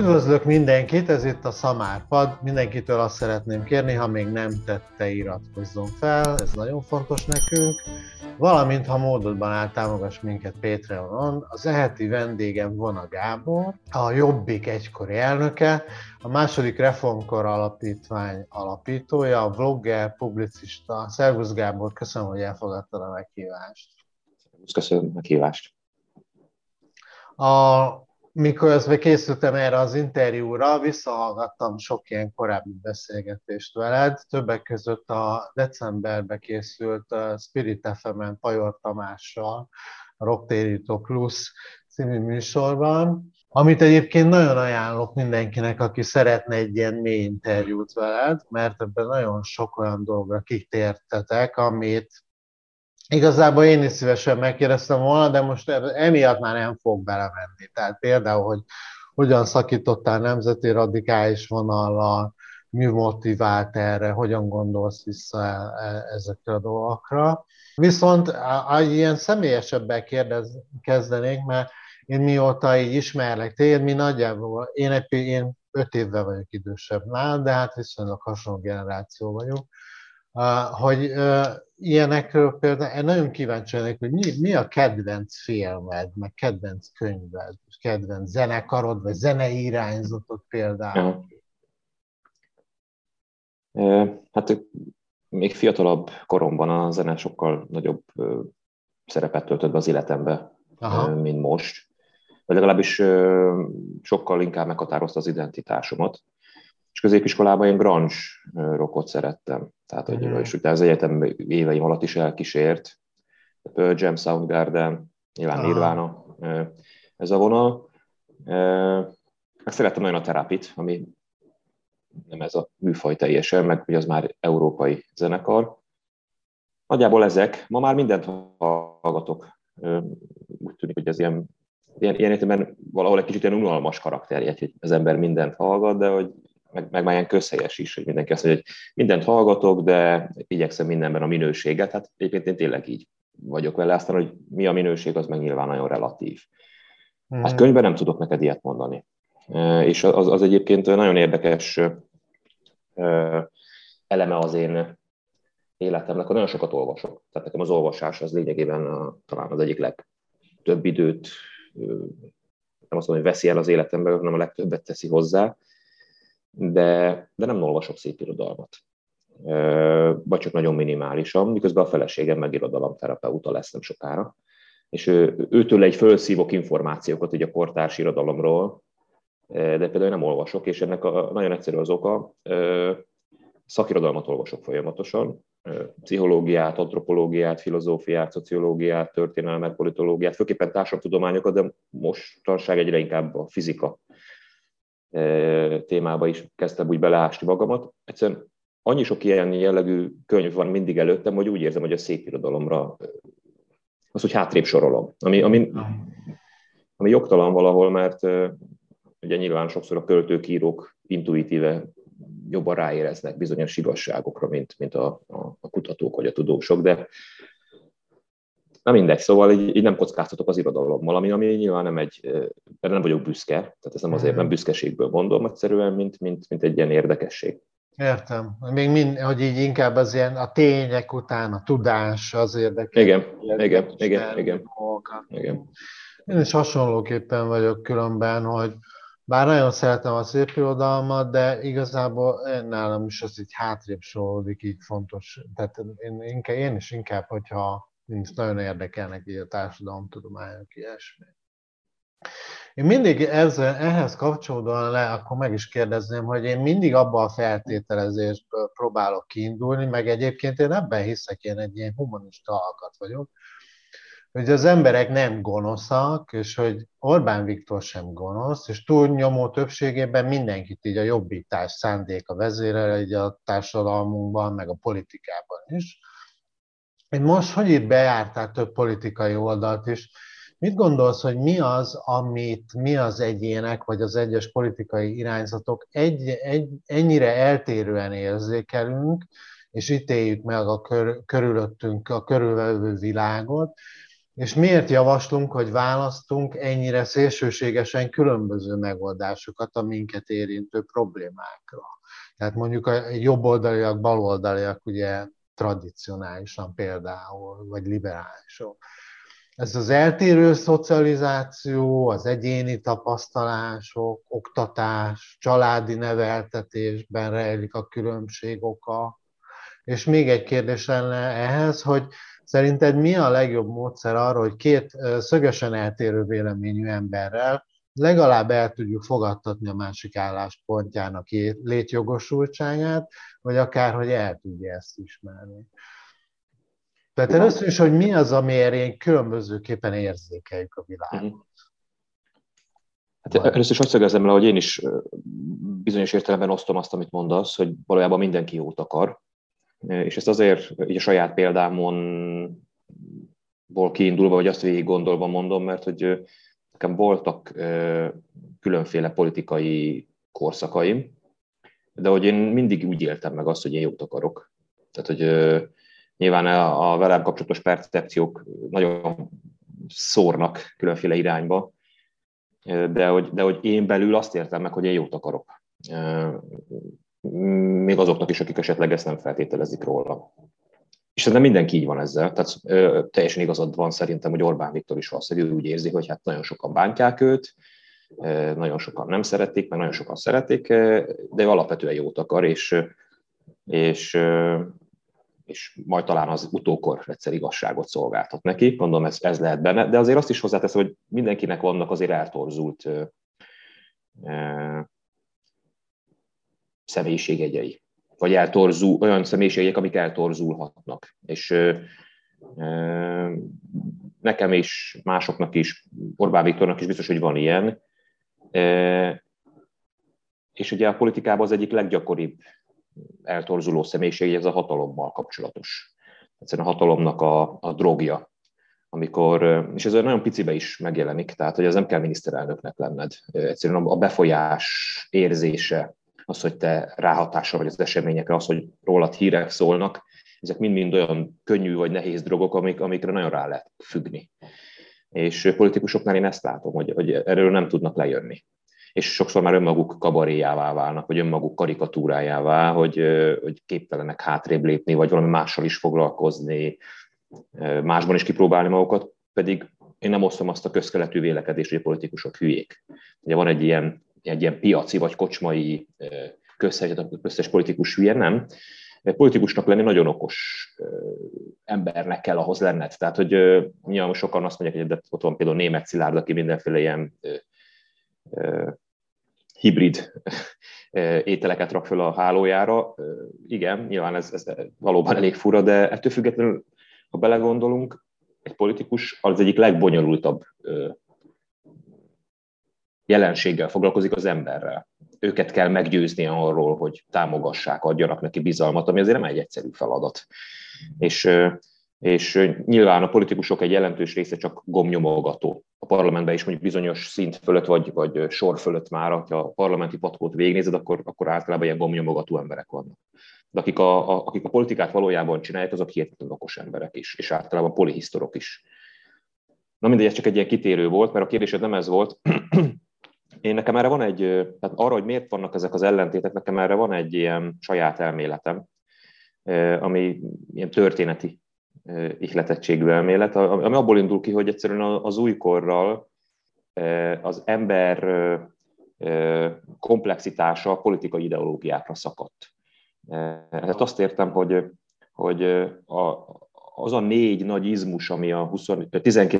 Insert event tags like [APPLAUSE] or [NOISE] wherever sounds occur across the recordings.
Üdvözlök mindenkit, ez itt a Szamárpad. Mindenkitől azt szeretném kérni, ha még nem tette, iratkozzon fel, ez nagyon fontos nekünk. Valamint, ha módodban áll, támogass minket Patreonon. Az eheti vendégem Vona Gábor, a Jobbik egykori elnöke, a második Reformkor Alapítvány alapítója, a vlogger, publicista. Szervusz Gábor, köszönöm, hogy elfogadtad a meghívást. Köszönöm a meghívást. A mikor készültem erre az interjúra, visszahallgattam sok ilyen korábbi beszélgetést veled, többek között a decemberbe készült Spirit FM-en Pajor Tamással, a Rocktérító Plus című műsorban, amit egyébként nagyon ajánlok mindenkinek, aki szeretne egy ilyen mély interjút veled, mert ebben nagyon sok olyan dologra kitértetek, amit Igazából én is szívesen megkérdeztem volna, de most emiatt már nem fog belemenni. Tehát például, hogy hogyan szakítottál nemzeti radikális vonallal, mi motivált erre, hogyan gondolsz vissza e, e, ezekre a dolgokra. Viszont egy ilyen személyesebbel kérdez, kezdenénk, mert én mióta így ismerlek téged, mi nagyjából, én, egy, én öt évvel vagyok idősebb nál, de hát viszonylag hasonló generáció vagyok hogy ilyenekről például, én nagyon kíváncsi vagyok, hogy mi, mi a kedvenc filmed, meg kedvenc könyved, kedvenc zenekarod, vagy zenei irányzatot például. Hát még fiatalabb koromban a zene sokkal nagyobb szerepet töltött be az életembe, Aha. mint most. Vagy legalábbis sokkal inkább meghatározta az identitásomat és középiskolában én grunge rockot szerettem. Tehát, hogy, mm. és utána az egyetem éveim alatt is elkísért. Pearl Jam, Soundgarden, nyilván ah. Nirvana, ez a vonal. Meg szerettem nagyon a terapit, ami nem ez a műfaj teljesen, meg hogy az már európai zenekar. Nagyjából ezek. Ma már mindent hallgatok. Úgy tűnik, hogy ez ilyen, ilyen, ilyen értelemben valahol egy kicsit ilyen unalmas karakterje, hogy az ember mindent hallgat, de hogy meg, meg már ilyen közhelyes is, hogy mindenki azt mondja, hogy mindent hallgatok, de igyekszem mindenben a minőséget. Hát egyébként én tényleg így vagyok vele, aztán, hogy mi a minőség, az meg nyilván nagyon relatív. Hmm. Hát könyvben nem tudok neked ilyet mondani. És az, az egyébként nagyon érdekes eleme az én életemnek, hogy nagyon sokat olvasok. Tehát nekem az olvasás az lényegében a, talán az egyik legtöbb időt, nem azt mondom, hogy veszi el az életemben, hanem a legtöbbet teszi hozzá de, de nem olvasok szép irodalmat. Vagy csak nagyon minimálisan, miközben a feleségem meg irodalomterapeuta lesz nem sokára. És ő, őtől egy fölszívok információkat így a kortárs irodalomról, de például nem olvasok, és ennek a, nagyon egyszerű az oka, szakirodalmat olvasok folyamatosan, pszichológiát, antropológiát, filozófiát, szociológiát, történelmet, politológiát, főképpen társadalomtudományokat, de mostanság egyre inkább a fizika témába is kezdtem úgy beleásni magamat. Egyszerűen annyi sok ilyen jellegű könyv van mindig előttem, hogy úgy érzem, hogy a szép irodalomra az, hogy hátrébb sorolom. Ami, ami, ami jogtalan valahol, mert ugye nyilván sokszor a költők, írók intuitíve jobban ráéreznek bizonyos igazságokra, mint, mint a, a, a kutatók vagy a tudósok, de Na mindegy, szóval így, így nem kockáztatok az irodalommal, ami, ami nyilván nem egy, de nem vagyok büszke, tehát ez nem azért nem büszkeségből mondom egyszerűen, mint, mint, mint egy ilyen érdekesség. Értem. Még mind, hogy így inkább az ilyen a tények után a tudás az érdekel. Igen, igen, igen, igen, igen, igen. Én is hasonlóképpen vagyok különben, hogy bár nagyon szeretem a szép irodalmat, de igazából én nálam is az így hátrébb sorolódik, így fontos. Tehát én, inkább, én is inkább, hogyha nincs nagyon érdekelnek így a társadalomtudományok, ilyesmi. Én mindig ezzel, ehhez kapcsolódóan le, akkor meg is kérdezném, hogy én mindig abban a feltételezésből próbálok kiindulni, meg egyébként én ebben hiszek, én egy ilyen humanista alkat vagyok, hogy az emberek nem gonoszak, és hogy Orbán Viktor sem gonosz, és túlnyomó többségében mindenkit így a jobbítás szándéka vezérel, így a társadalmunkban, meg a politikában is. Én most, hogy itt bejártál több politikai oldalt is, mit gondolsz, hogy mi az, amit mi az egyének, vagy az egyes politikai irányzatok egy, egy, ennyire eltérően érzékelünk, és ítéljük meg a kör, körülöttünk, a körülvevő világot, És miért javaslunk, hogy választunk ennyire szélsőségesen különböző megoldásokat a minket érintő problémákra? Tehát mondjuk a jobboldaliak, baloldaliak ugye tradicionálisan például, vagy liberálisok. Ez az eltérő szocializáció, az egyéni tapasztalások, oktatás, családi neveltetésben rejlik a különbség oka. És még egy kérdés lenne ehhez, hogy szerinted mi a legjobb módszer arra, hogy két szögesen eltérő véleményű emberrel legalább el tudjuk fogadtatni a másik álláspontjának létjogosultságát, vagy akár, hogy el tudja ezt ismerni. Tehát először is, hogy mi az, amiért én különbözőképpen érzékeljük a világot. Mhm. Hát először is azt szögezem le, hogy én is bizonyos értelemben osztom azt, amit mondasz, hogy valójában mindenki jót akar, és ezt azért így a saját példámon ból kiindulva, vagy azt végig gondolva mondom, mert hogy nekem voltak különféle politikai korszakaim, de hogy én mindig úgy éltem meg azt, hogy én jót akarok. Tehát, hogy nyilván a, velem kapcsolatos percepciók nagyon szórnak különféle irányba, de hogy, de hogy én belül azt értem meg, hogy én jót akarok. Még azoknak is, akik esetleg ezt nem feltételezik róla. És nem mindenki így van ezzel, tehát ö, teljesen igazad van szerintem, hogy Orbán Viktor is valószínűleg úgy érzi, hogy hát nagyon sokan bántják őt, ö, nagyon sokan nem szeretik, meg nagyon sokan szeretik, de ő alapvetően jót akar, és, és, és majd talán az utókor egyszer igazságot szolgáltat neki, mondom, ez, ez lehet benne, de azért azt is hozzátesz, hogy mindenkinek vannak azért eltorzult ö, ö, személyiségjegyei vagy eltorzul, olyan személyiségek, amik eltorzulhatnak. És nekem is, másoknak is, Orbán Viktornak is biztos, hogy van ilyen. És ugye a politikában az egyik leggyakoribb eltorzuló személyiség, ez a hatalommal kapcsolatos. Egyszerűen a hatalomnak a, a drogja, amikor, és ez nagyon picibe is megjelenik, tehát hogy ez nem kell miniszterelnöknek lenned. Egyszerűen a befolyás érzése, az, hogy te ráhatással vagy az eseményekre, az, hogy rólad hírek szólnak, ezek mind-mind olyan könnyű vagy nehéz drogok, amik, amikre nagyon rá lehet függni. És politikusoknál én ezt látom, hogy, hogy erről nem tudnak lejönni. És sokszor már önmaguk kabaréjává válnak, vagy önmaguk karikatúrájává, hogy, hogy képtelenek hátrébb lépni, vagy valami mással is foglalkozni, másban is kipróbálni magukat, pedig én nem osztom azt a közkeletű vélekedést, hogy a politikusok hülyék. Ugye van egy ilyen egy ilyen piaci vagy kocsmai közhelyzet, amikor összes politikus hülye, nem. Politikusnak lenni nagyon okos embernek kell ahhoz lenned. Tehát, hogy nyilván sokan azt mondják, hogy ott van például német Szilárd, aki mindenféle ilyen hibrid [LAUGHS] ételeket rak föl a hálójára. Igen, nyilván ez, ez valóban elég fura, de ettől függetlenül, ha belegondolunk, egy politikus az egyik legbonyolultabb jelenséggel foglalkozik az emberrel. Őket kell meggyőzni arról, hogy támogassák, adjanak neki bizalmat, ami azért nem egy egyszerű feladat. És, és nyilván a politikusok egy jelentős része csak gomnyomogató. A parlamentben is mondjuk bizonyos szint fölött, vagy, vagy sor fölött már, ha a parlamenti patkót végignézed, akkor, akkor általában ilyen gomnyomogató emberek vannak. De akik a, a, akik a politikát valójában csinálják, azok hihetetlenül okos emberek is, és általában polihisztorok is. Na mindegy, ez csak egy ilyen kitérő volt, mert a kérdésed nem ez volt, [CLEARS THROAT] én nekem erre van egy, tehát arra, hogy miért vannak ezek az ellentétek, nekem erre van egy ilyen saját elméletem, ami ilyen történeti ihletettségű elmélet, ami abból indul ki, hogy egyszerűen az újkorral az ember komplexitása politikai ideológiákra szakadt. Hát azt értem, hogy, hogy a, az a négy nagy izmus, ami a 20, 19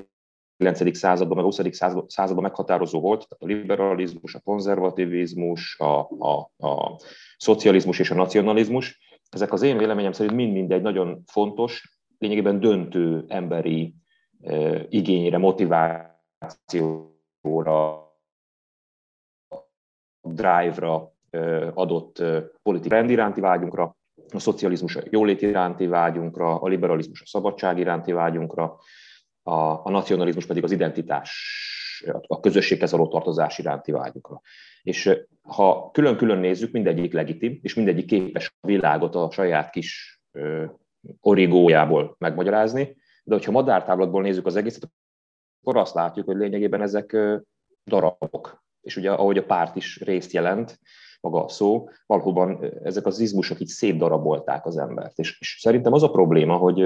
19. században, meg 20. században meghatározó volt, a liberalizmus, a konzervativizmus, a, a, a szocializmus és a nacionalizmus. Ezek az én véleményem szerint mind-mind egy nagyon fontos, lényegében döntő emberi e, igényre, motivációra, drive-ra e, adott e, politikai rend iránti vágyunkra, a szocializmus a jólét iránti vágyunkra, a liberalizmus a szabadság iránti vágyunkra, a, a nacionalizmus pedig az identitás, a közösséghez való tartozás iránti vágyukra. És ha külön-külön nézzük, mindegyik legitim, és mindegyik képes a világot a saját kis origójából megmagyarázni, de hogyha madártávlatból nézzük az egészet, akkor azt látjuk, hogy lényegében ezek darabok. És ugye ahogy a párt is részt jelent, maga a szó, valóban ezek az izmusok így szétdarabolták az embert. És, és szerintem az a probléma, hogy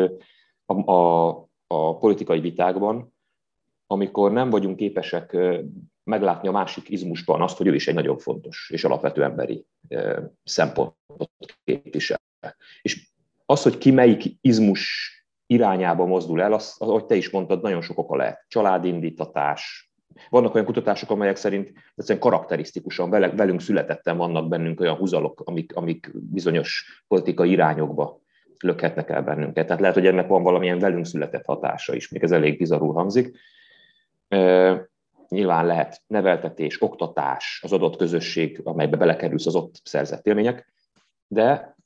a, a, a politikai vitákban, amikor nem vagyunk képesek meglátni a másik izmusban azt, hogy ő is egy nagyon fontos és alapvető emberi szempontot képvisel. És az, hogy ki melyik izmus irányába mozdul el, az, ahogy te is mondtad, nagyon sok oka lehet. Családindítatás, vannak olyan kutatások, amelyek szerint egyszerűen karakterisztikusan velünk születetten vannak bennünk olyan húzalok, amik, amik bizonyos politikai irányokba lökhetnek el bennünket. Tehát lehet, hogy ennek van valamilyen velünk született hatása is, még ez elég bizarul hangzik. Nyilván lehet neveltetés, oktatás, az adott közösség, amelybe belekerülsz az ott szerzett élmények, de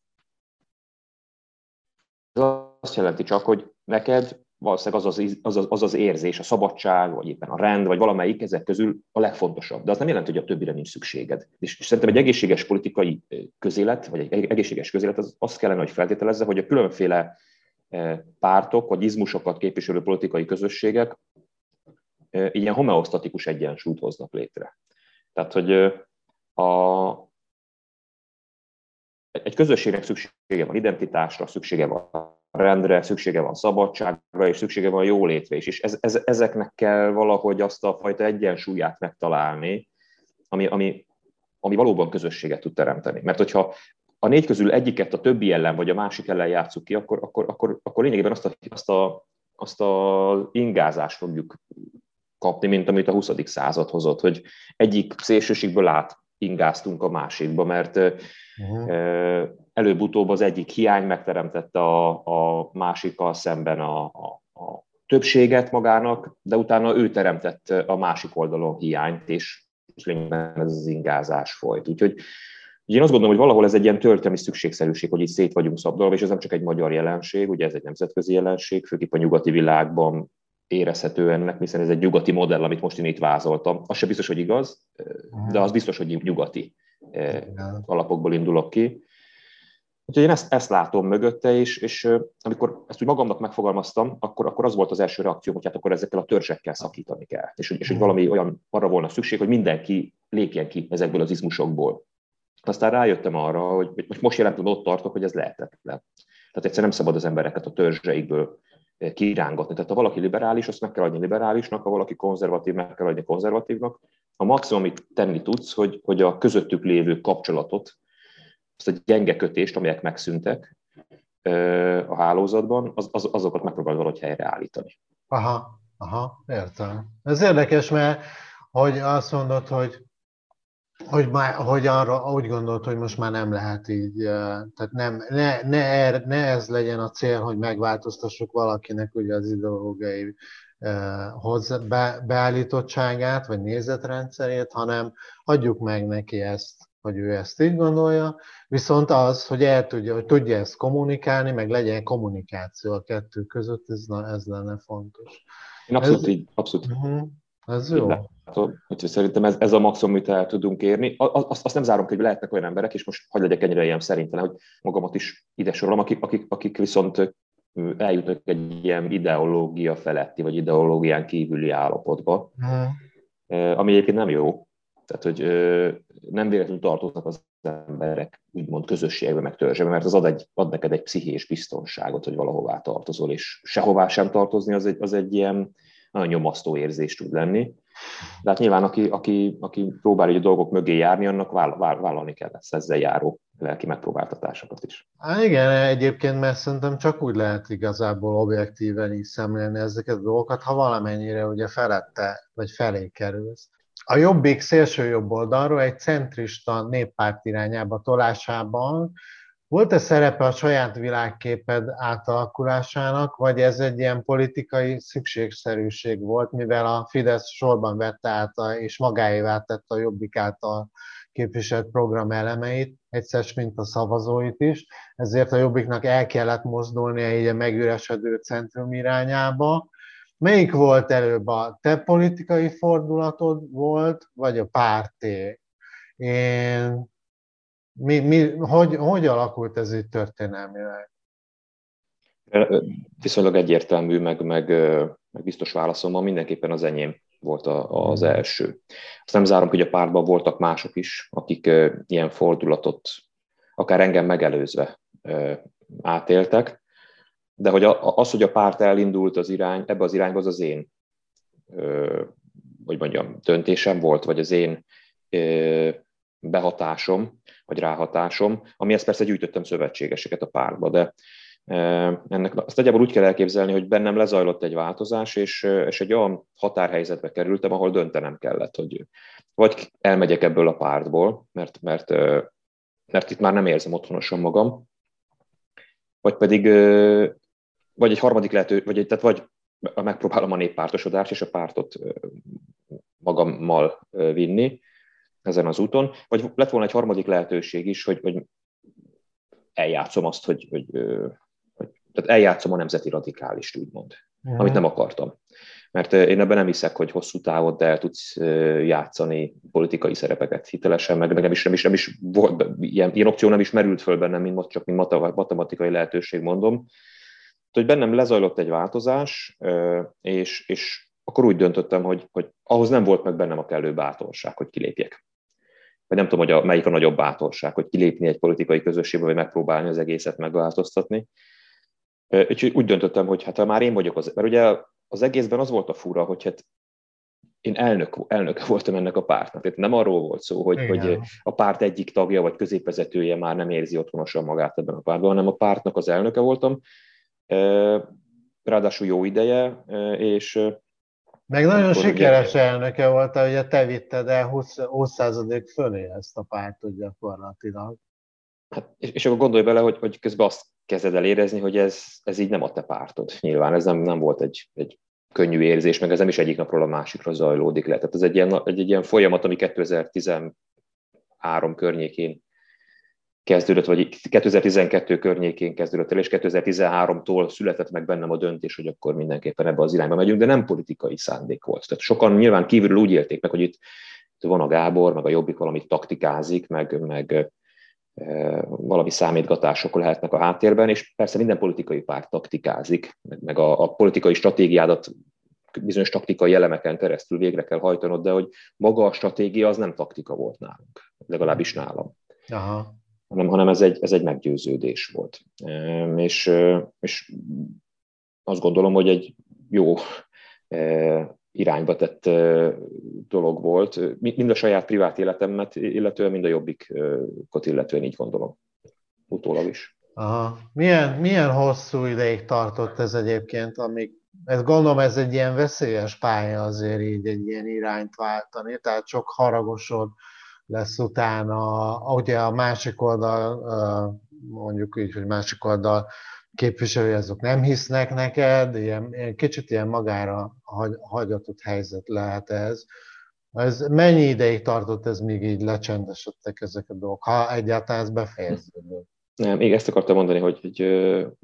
ez azt jelenti csak, hogy neked valószínűleg az az, az, az az érzés, a szabadság, vagy éppen a rend, vagy valamelyik ezek közül a legfontosabb. De az nem jelenti, hogy a többire nincs szükséged. És, és szerintem egy egészséges politikai közélet, vagy egy egészséges közélet az azt kellene, hogy feltételezze, hogy a különféle pártok, vagy izmusokat képviselő politikai közösségek ilyen homeosztatikus egyensúlyt hoznak létre. Tehát, hogy a, egy közösségnek szüksége van identitásra, szüksége van rendre, szüksége van szabadságra, és szüksége van jólétre is. És ez, ez, ezeknek kell valahogy azt a fajta egyensúlyát megtalálni, ami, ami, ami valóban közösséget tud teremteni. Mert hogyha a négy közül egyiket a többi ellen, vagy a másik ellen játsszuk ki, akkor, akkor, akkor, akkor lényegében azt a, azt a, azt a ingázást fogjuk kapni, mint amit a 20. század hozott, hogy egyik szélsőségből át ingáztunk a másikba, mert uh-huh. előbb-utóbb az egyik hiány megteremtette a, a másikkal szemben a, a, a többséget magának, de utána ő teremtett a másik oldalon hiányt, és, lényegében ez az ingázás folyt. Úgyhogy én azt gondolom, hogy valahol ez egy ilyen történelmi szükségszerűség, hogy itt szét vagyunk szabdalva, és ez nem csak egy magyar jelenség, ugye ez egy nemzetközi jelenség, főképp a nyugati világban érezhető ennek, hiszen ez egy nyugati modell, amit most én itt vázoltam. Az sem biztos, hogy igaz, de az biztos, hogy nyugati eh, alapokból indulok ki. Úgyhogy én ezt, ezt látom mögötte, és, és amikor ezt úgy magamnak megfogalmaztam, akkor, akkor az volt az első reakció, hogy hát akkor ezekkel a törzsekkel szakítani kell. És, és hogy valami olyan arra volna szükség, hogy mindenki lépjen ki ezekből az izmusokból. Aztán rájöttem arra, hogy most, most jelentően ott tartok, hogy ez lehetetlen. Tehát egyszer nem szabad az embereket a törzseikből kirángatni. Tehát ha valaki liberális, azt meg kell adni liberálisnak, ha valaki konzervatív, meg kell adni konzervatívnak. A maximum, amit tenni tudsz, hogy, hogy a közöttük lévő kapcsolatot, azt a gyenge kötést, amelyek megszűntek a hálózatban, az, az, azokat megpróbálod valahogy helyreállítani. Aha, aha, értem. Ez érdekes, mert hogy azt mondod, hogy hogy, már, hogy arra úgy gondolt, hogy most már nem lehet így, tehát nem, ne, ne, er, ne ez legyen a cél, hogy megváltoztassuk valakinek ugye az ideológiai hozzá, be, beállítottságát, vagy nézetrendszerét, hanem adjuk meg neki ezt, hogy ő ezt így gondolja, viszont az, hogy el tudja, hogy tudja ezt kommunikálni, meg legyen kommunikáció a kettő között, ez, ez lenne fontos. Én abszolút ez, így, abszolút. Uh-huh, ez jó. Úgyhogy szerintem ez, ez a maximum, amit el tudunk érni. Azt, azt nem zárom ki, hogy lehetnek olyan emberek, és most hagyj legyek ennyire ilyen szerintem, hogy magamat is ide sorolom, akik, akik, akik viszont eljutnak egy ilyen ideológia feletti, vagy ideológián kívüli állapotba, hmm. ami egyébként nem jó. Tehát, hogy nem véletlenül tartoznak az emberek úgymond közösségbe, meg törzsebe, mert az ad, egy, ad neked egy pszichés biztonságot, hogy valahová tartozol, és sehová sem tartozni, az egy, az egy ilyen nagyon nyomasztó érzés tud lenni. De hát nyilván, aki, aki, aki próbál a dolgok mögé járni, annak vállalni kell ezt ezzel járó lelki megpróbáltatásokat is. Há, igen, egyébként, mert szerintem csak úgy lehet igazából objektíven is szemlélni ezeket a dolgokat, ha valamennyire ugye felette, vagy felé kerülsz. A jobbik szélső jobb oldalról egy centrista néppárt irányába tolásában volt-e szerepe a saját világképed átalakulásának, vagy ez egy ilyen politikai szükségszerűség volt, mivel a Fidesz sorban vette át és magáévá tette a Jobbik által képviselt program elemeit, egyszer, mint a szavazóit is, ezért a Jobbiknak el kellett mozdulnia így a megüresedő centrum irányába. Melyik volt előbb a te politikai fordulatod volt, vagy a párté? Én mi, mi, hogy, hogy alakult ez itt történelmileg? Viszonylag egyértelmű, meg, meg, meg biztos válaszom van, mindenképpen az enyém volt a, az első. Azt nem zárom, hogy a pártban voltak mások is, akik ilyen fordulatot akár engem megelőzve átéltek, de hogy az, hogy a párt elindult az irány, ebbe az irányba, az az én, hogy mondjam, döntésem volt, vagy az én behatásom, vagy ráhatásom, amihez persze gyűjtöttem szövetségeseket a pártba, de ennek azt nagyjából úgy kell elképzelni, hogy bennem lezajlott egy változás, és, és egy olyan határhelyzetbe kerültem, ahol döntenem kellett, hogy vagy elmegyek ebből a pártból, mert, mert, mert itt már nem érzem otthonosan magam, vagy pedig vagy egy harmadik lehető, vagy, egy, tehát vagy megpróbálom a néppártosodást és a pártot magammal vinni ezen az úton, vagy lett volna egy harmadik lehetőség is, hogy, hogy eljátszom azt, hogy, hogy, hogy tehát eljátszom a nemzeti radikális, úgymond, uh-huh. amit nem akartam. Mert én ebben nem hiszek, hogy hosszú távot, de el tudsz játszani politikai szerepeket hitelesen, meg nem is, nem is, nem is volt, ilyen, ilyen opció nem is merült föl bennem, mint csak mint matematikai lehetőség mondom, hogy bennem lezajlott egy változás, és, és akkor úgy döntöttem, hogy, hogy ahhoz nem volt meg bennem a kellő bátorság, hogy kilépjek. Vagy nem tudom, hogy a, melyik a nagyobb bátorság, hogy kilépni egy politikai közösségbe, vagy megpróbálni az egészet megváltoztatni. Úgyhogy úgy döntöttem, hogy hát ha már én vagyok az, mert ugye az egészben az volt a fura, hogy hát én elnök, elnöke voltam ennek a pártnak. Tehát nem arról volt szó, hogy, hogy a párt egyik tagja vagy középvezetője már nem érzi otthonosan magát ebben a pártban, hanem a pártnak az elnöke voltam, ráadásul jó ideje, és meg nagyon sikeres ugye... elnöke volt, ugye te vitted el 20, 20 fölé ezt a pártot gyakorlatilag. Hát, és, és akkor gondolj bele, hogy, hogy közben azt kezded el érezni, hogy ez, ez így nem a te pártod. Nyilván ez nem, nem volt egy, egy könnyű érzés, meg ez nem is egyik napról a másikra zajlódik le. Tehát ez egy ilyen, egy, egy ilyen folyamat, ami 2013 környékén kezdődött, vagy 2012 környékén kezdődött el, és 2013-tól született meg bennem a döntés, hogy akkor mindenképpen ebbe az irányba megyünk, de nem politikai szándék volt. Tehát sokan nyilván kívülről úgy élték meg, hogy itt, itt van a Gábor, meg a Jobbik valamit taktikázik, meg, meg e, valami számítgatások lehetnek a háttérben, és persze minden politikai párt taktikázik, meg, meg a, a politikai stratégiádat bizonyos taktikai elemeken keresztül végre kell hajtanod, de hogy maga a stratégia az nem taktika volt nálunk, legalábbis nálam. Aha hanem, hanem ez, egy, ez egy meggyőződés volt. És, és azt gondolom, hogy egy jó irányba tett dolog volt, mind a saját privát életemet, illetően, mind a jobbikot illetően így gondolom, utólag is. Aha. Milyen, milyen hosszú ideig tartott ez egyébként, amíg ez gondolom ez egy ilyen veszélyes pálya azért így egy ilyen irányt váltani, tehát sok haragosod, lesz utána, ugye a másik oldal, mondjuk így, hogy másik oldal képviselői azok nem hisznek neked, ilyen, ilyen kicsit ilyen magára hagyatott helyzet lehet ez. Ez mennyi ideig tartott ez, míg így lecsendesedtek ezek a dolgok, ha egyáltalán ez befejeződött? Nem, még ezt akartam mondani, hogy, hogy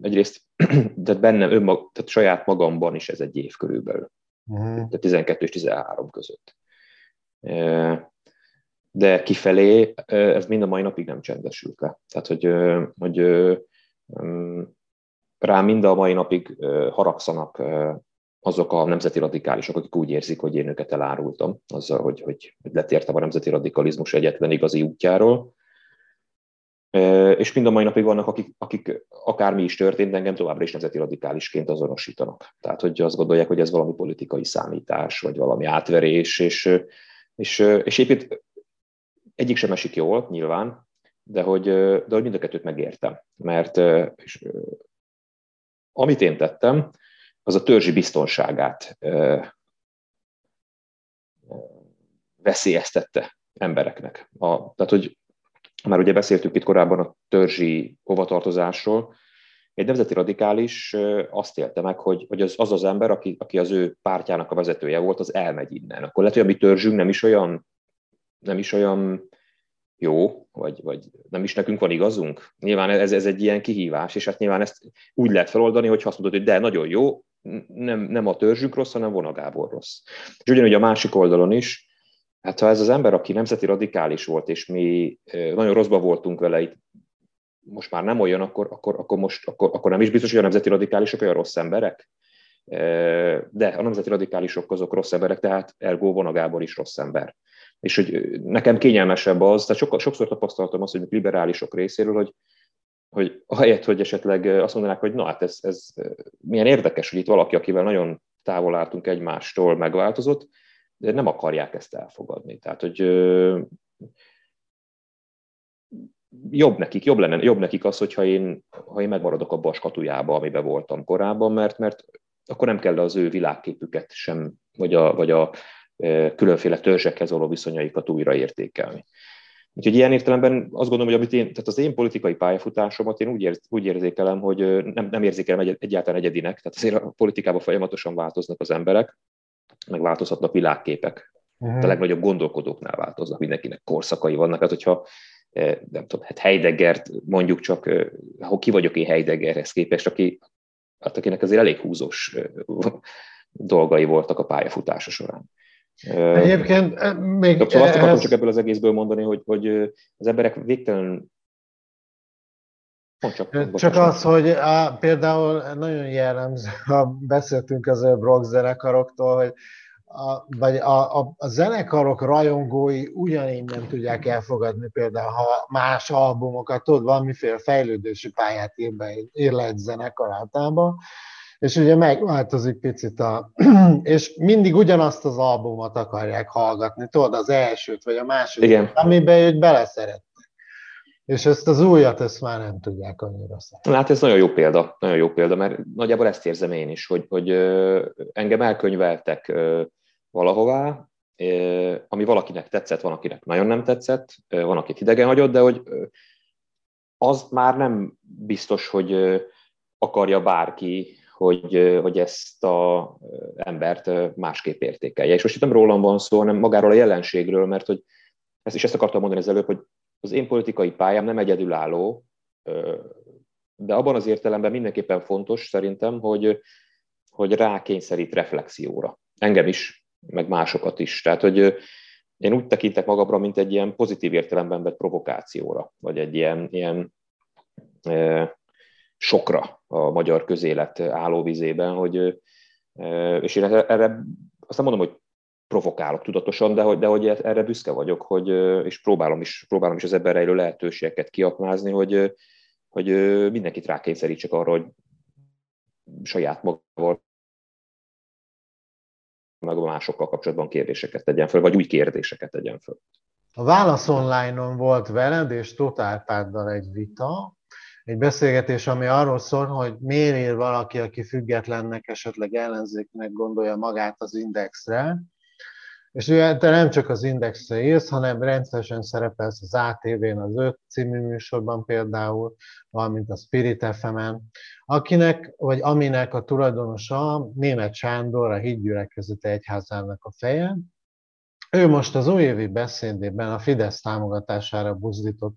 egyrészt [CLEARS THROAT] de bennem, önmag, tehát saját magamban is ez egy év körülbelül. Uh-huh. Tehát 12 és 13 között de kifelé ez mind a mai napig nem csendesült le. Tehát, hogy, hogy rá mind a mai napig haragszanak azok a nemzeti radikálisok, akik úgy érzik, hogy én őket elárultam, azzal, hogy, hogy, hogy letértem a nemzeti radikalizmus egyetlen igazi útjáról. És mind a mai napig vannak, akik, akik akármi is történt, engem továbbra is nemzeti radikálisként azonosítanak. Tehát, hogy azt gondolják, hogy ez valami politikai számítás, vagy valami átverés, és, és, és épp egyik sem esik jól, nyilván, de hogy, de hogy mind a kettőt megértem. Mert és, amit én tettem, az a törzsi biztonságát veszélyeztette embereknek. A, tehát, hogy már ugye beszéltük itt korábban a törzsi hovatartozásról, egy nemzeti radikális azt élte meg, hogy, hogy az, az az ember, aki, aki az ő pártjának a vezetője volt, az elmegy innen. Akkor lehet, hogy a mi törzsünk nem is olyan nem is olyan jó, vagy, vagy nem is nekünk van igazunk? Nyilván ez, ez egy ilyen kihívás, és hát nyilván ezt úgy lehet feloldani, hogy azt mondod, hogy de nagyon jó, nem, nem a törzsünk rossz, hanem Vona Gábor rossz. És ugyanúgy a másik oldalon is, hát ha ez az ember, aki nemzeti radikális volt, és mi nagyon rosszba voltunk vele itt most már nem olyan, akkor, akkor, akkor, most, akkor, akkor nem is biztos, hogy a nemzeti radikálisok olyan rossz emberek? De a nemzeti radikálisok azok rossz emberek, tehát ergo Vona Gábor is rossz ember. És hogy nekem kényelmesebb az, tehát sokszor tapasztaltam azt, hogy liberálisok részéről, hogy, hogy ahelyett, hogy esetleg azt mondanák, hogy na hát ez, ez milyen érdekes, hogy itt valaki, akivel nagyon távol álltunk egymástól, megváltozott, de nem akarják ezt elfogadni. Tehát, hogy jobb nekik, jobb, lenne, jobb nekik az, hogyha én, ha én megmaradok abban a skatujába, amiben voltam korábban, mert, mert akkor nem kell az ő világképüket sem, vagy a, vagy a különféle törzsekhez való viszonyaikat újraértékelni. Úgyhogy ilyen értelemben azt gondolom, hogy amit én, tehát az én politikai pályafutásomat én úgy, érz, úgy érzékelem, hogy nem, nem érzékelem egy, egyáltalán egyedinek, tehát azért a politikában folyamatosan változnak az emberek, meg változhatnak világképek. Uh-huh. A legnagyobb gondolkodóknál változnak, mindenkinek korszakai vannak. Hát, hogyha nem tudom, hát Heideggert mondjuk csak, ha ki vagyok én Heideggerhez képest, aki, hát akinek azért elég húzós dolgai voltak a pályafutása során. Egyébként még... Szóval azt akartam csak ebből az egészből mondani, hogy, hogy az emberek végtelen csak, csak az, hogy á, például nagyon jellemző, ha beszéltünk az rock zenekaroktól, hogy a, vagy a, a, a zenekarok rajongói ugyanígy nem tudják elfogadni például, ha más albumokat, tudod, valamiféle fejlődési pályát ír, be, ír le egy zenekar általában, és ugye megváltozik picit a... [CLEARS THROAT] és mindig ugyanazt az albumot akarják hallgatni, tudod, az elsőt, vagy a másodikat, Igen. amiben ők beleszeretnek. És ezt az újat, ezt már nem tudják annyira szeretni. Hát ez nagyon jó példa, nagyon jó példa, mert nagyjából ezt érzem én is, hogy, hogy engem elkönyveltek valahová, ami valakinek tetszett, van, akinek nagyon nem tetszett, van, akit hidegen hagyott, de hogy az már nem biztos, hogy akarja bárki, hogy, hogy ezt az embert másképp értékelje. És most itt nem rólam van szó, hanem magáról a jelenségről, mert hogy ezt is ezt akartam mondani az előbb, hogy az én politikai pályám nem egyedülálló, de abban az értelemben mindenképpen fontos szerintem, hogy, hogy rákényszerít reflexióra. Engem is, meg másokat is. Tehát, hogy én úgy tekintek magamra, mint egy ilyen pozitív értelemben vett provokációra, vagy egy ilyen, ilyen sokra a magyar közélet állóvizében, hogy, és én erre azt nem mondom, hogy provokálok tudatosan, de hogy, de hogy erre büszke vagyok, hogy, és próbálom is, próbálom is az ebben rejlő lehetőségeket kiaknázni, hogy, hogy mindenkit rákényszerítsek arra, hogy saját magával meg a másokkal kapcsolatban kérdéseket tegyen föl, vagy új kérdéseket tegyen föl. A Válasz online-on volt veled és Totálpáddal egy vita, egy beszélgetés, ami arról szól, hogy miért ír valaki, aki függetlennek, esetleg ellenzéknek gondolja magát az indexre, és ugye te nem csak az Indexre írsz, hanem rendszeresen szerepelsz az ATV-n, az 5 című műsorban például, valamint a Spirit fm akinek, vagy aminek a tulajdonosa Német Sándor, a hídgyülekezete egyházának a feje. Ő most az újévi beszédében a Fidesz támogatására buzdított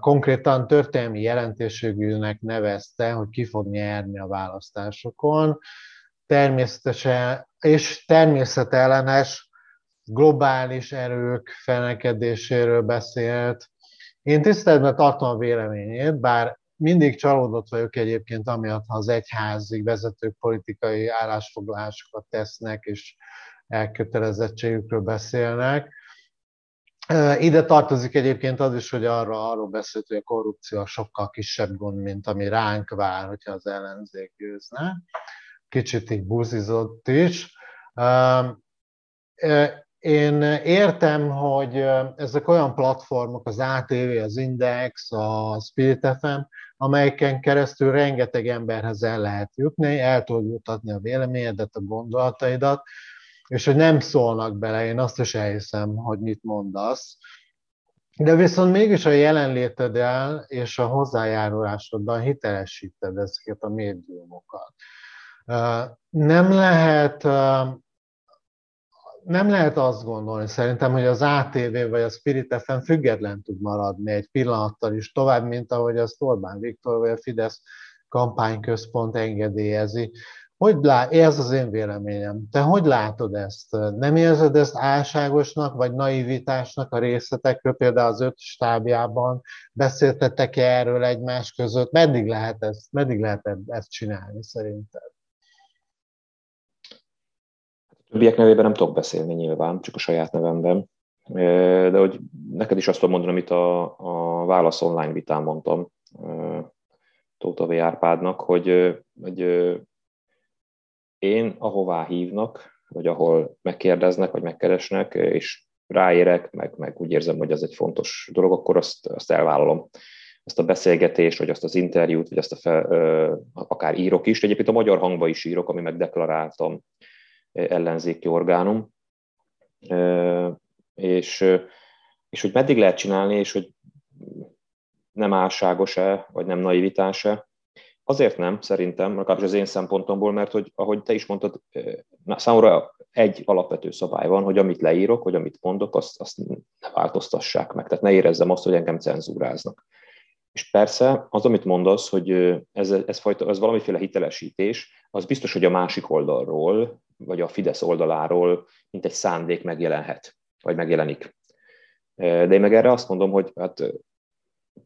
konkrétan történelmi jelentőségűnek nevezte, hogy ki fog nyerni a választásokon. Természetesen, és természetellenes globális erők felekedéséről beszélt. Én tiszteletben tartom a véleményét, bár mindig csalódott vagyok egyébként, amiatt, ha az egyházig vezetők politikai állásfoglalásokat tesznek, és elkötelezettségükről beszélnek. Ide tartozik egyébként az is, hogy arra, arról beszélt, hogy a korrupció sokkal kisebb gond, mint ami ránk vár, hogyha az ellenzék győzne. Kicsit így buzizott is. Én értem, hogy ezek olyan platformok, az ATV, az Index, a Spirit FM, amelyeken keresztül rengeteg emberhez el lehet jutni, el tudod jutatni a véleményedet, a gondolataidat, és hogy nem szólnak bele, én azt is elhiszem, hogy mit mondasz. De viszont mégis a jelenléteddel és a hozzájárulásoddal hitelesíted ezeket a médiumokat. Nem lehet nem lehet azt gondolni szerintem, hogy az ATV vagy a Spirit FM független tud maradni egy pillanattal is tovább, mint ahogy azt Orbán Viktor vagy a Fidesz kampányközpont engedélyezi. Hogy lát, ez az én véleményem. Te hogy látod ezt? Nem érzed ezt álságosnak, vagy naivitásnak a részletekről, például az öt stábjában? Beszéltetek -e erről egymás között? Meddig lehet ezt, meddig lehet ezt csinálni szerinted? A többiek nevében nem tudok beszélni nyilván, csak a saját nevemben. De hogy neked is azt tudom mondani, amit a, a Válasz online vitán mondtam Tóta V. Árpádnak, hogy, hogy én ahová hívnak, vagy ahol megkérdeznek, vagy megkeresnek, és ráérek, meg, meg úgy érzem, hogy ez egy fontos dolog, akkor azt, azt elvállalom. Azt a beszélgetést, vagy azt az interjút, vagy azt a fel, akár írok is. Egyébként a magyar hangba is írok, ami megdeklaráltam ellenzéki orgánum. És, és hogy meddig lehet csinálni, és hogy nem álságos-e, vagy nem naivitás-e, Azért nem, szerintem, legalábbis az én szempontomból, mert hogy, ahogy te is mondtad, na, számomra egy alapvető szabály van, hogy amit leírok, vagy amit mondok, azt, azt ne változtassák meg. Tehát ne érezzem azt, hogy engem cenzúráznak. És persze az, amit mondasz, hogy ez, ez, fajta, ez valamiféle hitelesítés, az biztos, hogy a másik oldalról, vagy a Fidesz oldaláról, mint egy szándék megjelenhet, vagy megjelenik. De én meg erre azt mondom, hogy hát,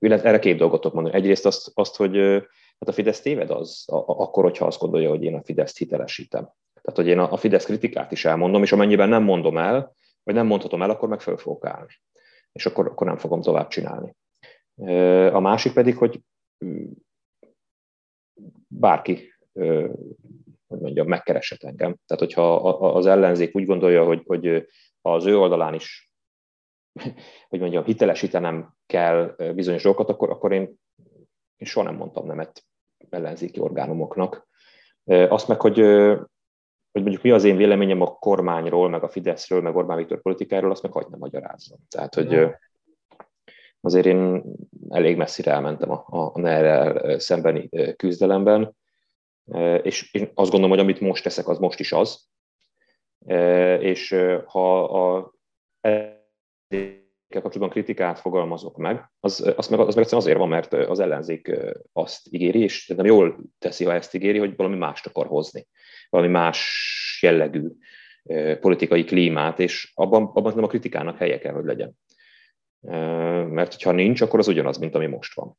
erre két dolgot tudok mondani. Egyrészt azt, azt hogy Hát a Fidesz téved az, a, akkor, hogyha azt gondolja, hogy én a Fideszt hitelesítem. Tehát, hogy én a, a Fidesz kritikát is elmondom, és amennyiben nem mondom el, vagy nem mondhatom el, akkor meg föl fogok állni. És akkor, akkor nem fogom tovább csinálni. A másik pedig, hogy bárki, hogy mondjam, megkeresett engem. Tehát, hogyha az ellenzék úgy gondolja, hogy, hogy az ő oldalán is, [LAUGHS] hogy mondjam, hitelesítenem kell bizonyos dolgokat, akkor, akkor én, én soha nem mondtam nemet ellenzéki orgánumoknak. Azt meg, hogy, hogy mondjuk mi az én véleményem a kormányról, meg a Fideszről, meg Orbán Viktor politikáról, azt meg hagyd nem magyarázzam. Tehát, hogy azért én elég messzire elmentem a, a ner szembeni küzdelemben, és én azt gondolom, hogy amit most teszek, az most is az. És ha a kapcsolatban kritikát fogalmazok meg, az, az, meg, az meg azért van, mert az ellenzék azt ígéri, és nem jól teszi, ha ezt ígéri, hogy valami mást akar hozni, valami más jellegű politikai klímát, és abban, abban nem a kritikának helye kell, hogy legyen. Mert ha nincs, akkor az ugyanaz, mint ami most van.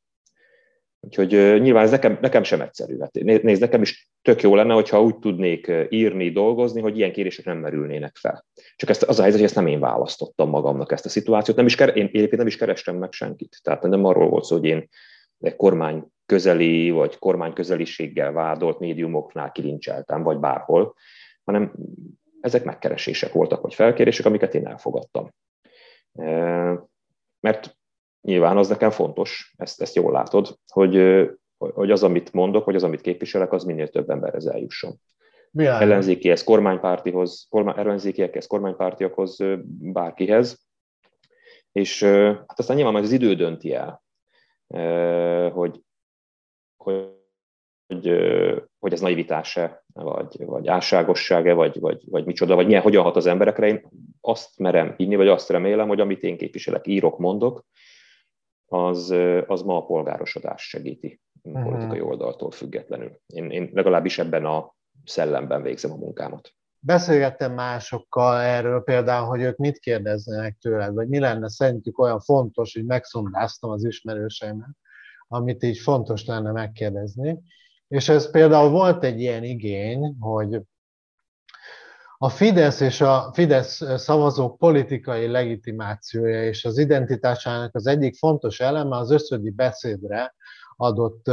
Úgyhogy nyilván ez nekem, nekem sem egyszerű. Hát nézd, nekem is tök jó lenne, hogyha úgy tudnék írni, dolgozni, hogy ilyen kérések nem merülnének fel. Csak ezt, az a helyzet, hogy ezt nem én választottam magamnak ezt a szituációt, nem is, én egyébként nem is kerestem meg senkit. Tehát nem arról volt szó, hogy én kormány közeli vagy kormány közeliséggel vádolt médiumoknál kilincseltem, vagy bárhol, hanem ezek megkeresések voltak, vagy felkérések, amiket én elfogadtam. Mert nyilván az nekem fontos, ezt, ezt jól látod, hogy, hogy az, amit mondok, vagy az, amit képviselek, az minél több emberhez eljusson. Milyen? Ellenzékihez, kormánypártihoz, kormány, ellenzékiekhez, kormánypártiakhoz, bárkihez. És hát aztán nyilván majd az idő dönti el, hogy, hogy, hogy, hogy ez naivitás-e, vagy, vagy álságosság-e, vagy, vagy, vagy micsoda, vagy milyen, hogyan hat az emberekre. Én azt merem hinni, vagy azt remélem, hogy amit én képviselek, írok, mondok, az, az ma a polgárosodás segíti uh-huh. politikai oldaltól függetlenül. Én, én legalábbis ebben a szellemben végzem a munkámat. Beszélgettem másokkal erről például, hogy ők mit kérdeznének tőled, vagy mi lenne szerintük olyan fontos, hogy megszondáztam az ismerőseimet, amit így fontos lenne megkérdezni. És ez például volt egy ilyen igény, hogy a Fidesz és a Fidesz szavazók politikai legitimációja és az identitásának az egyik fontos eleme az összödi beszédre adott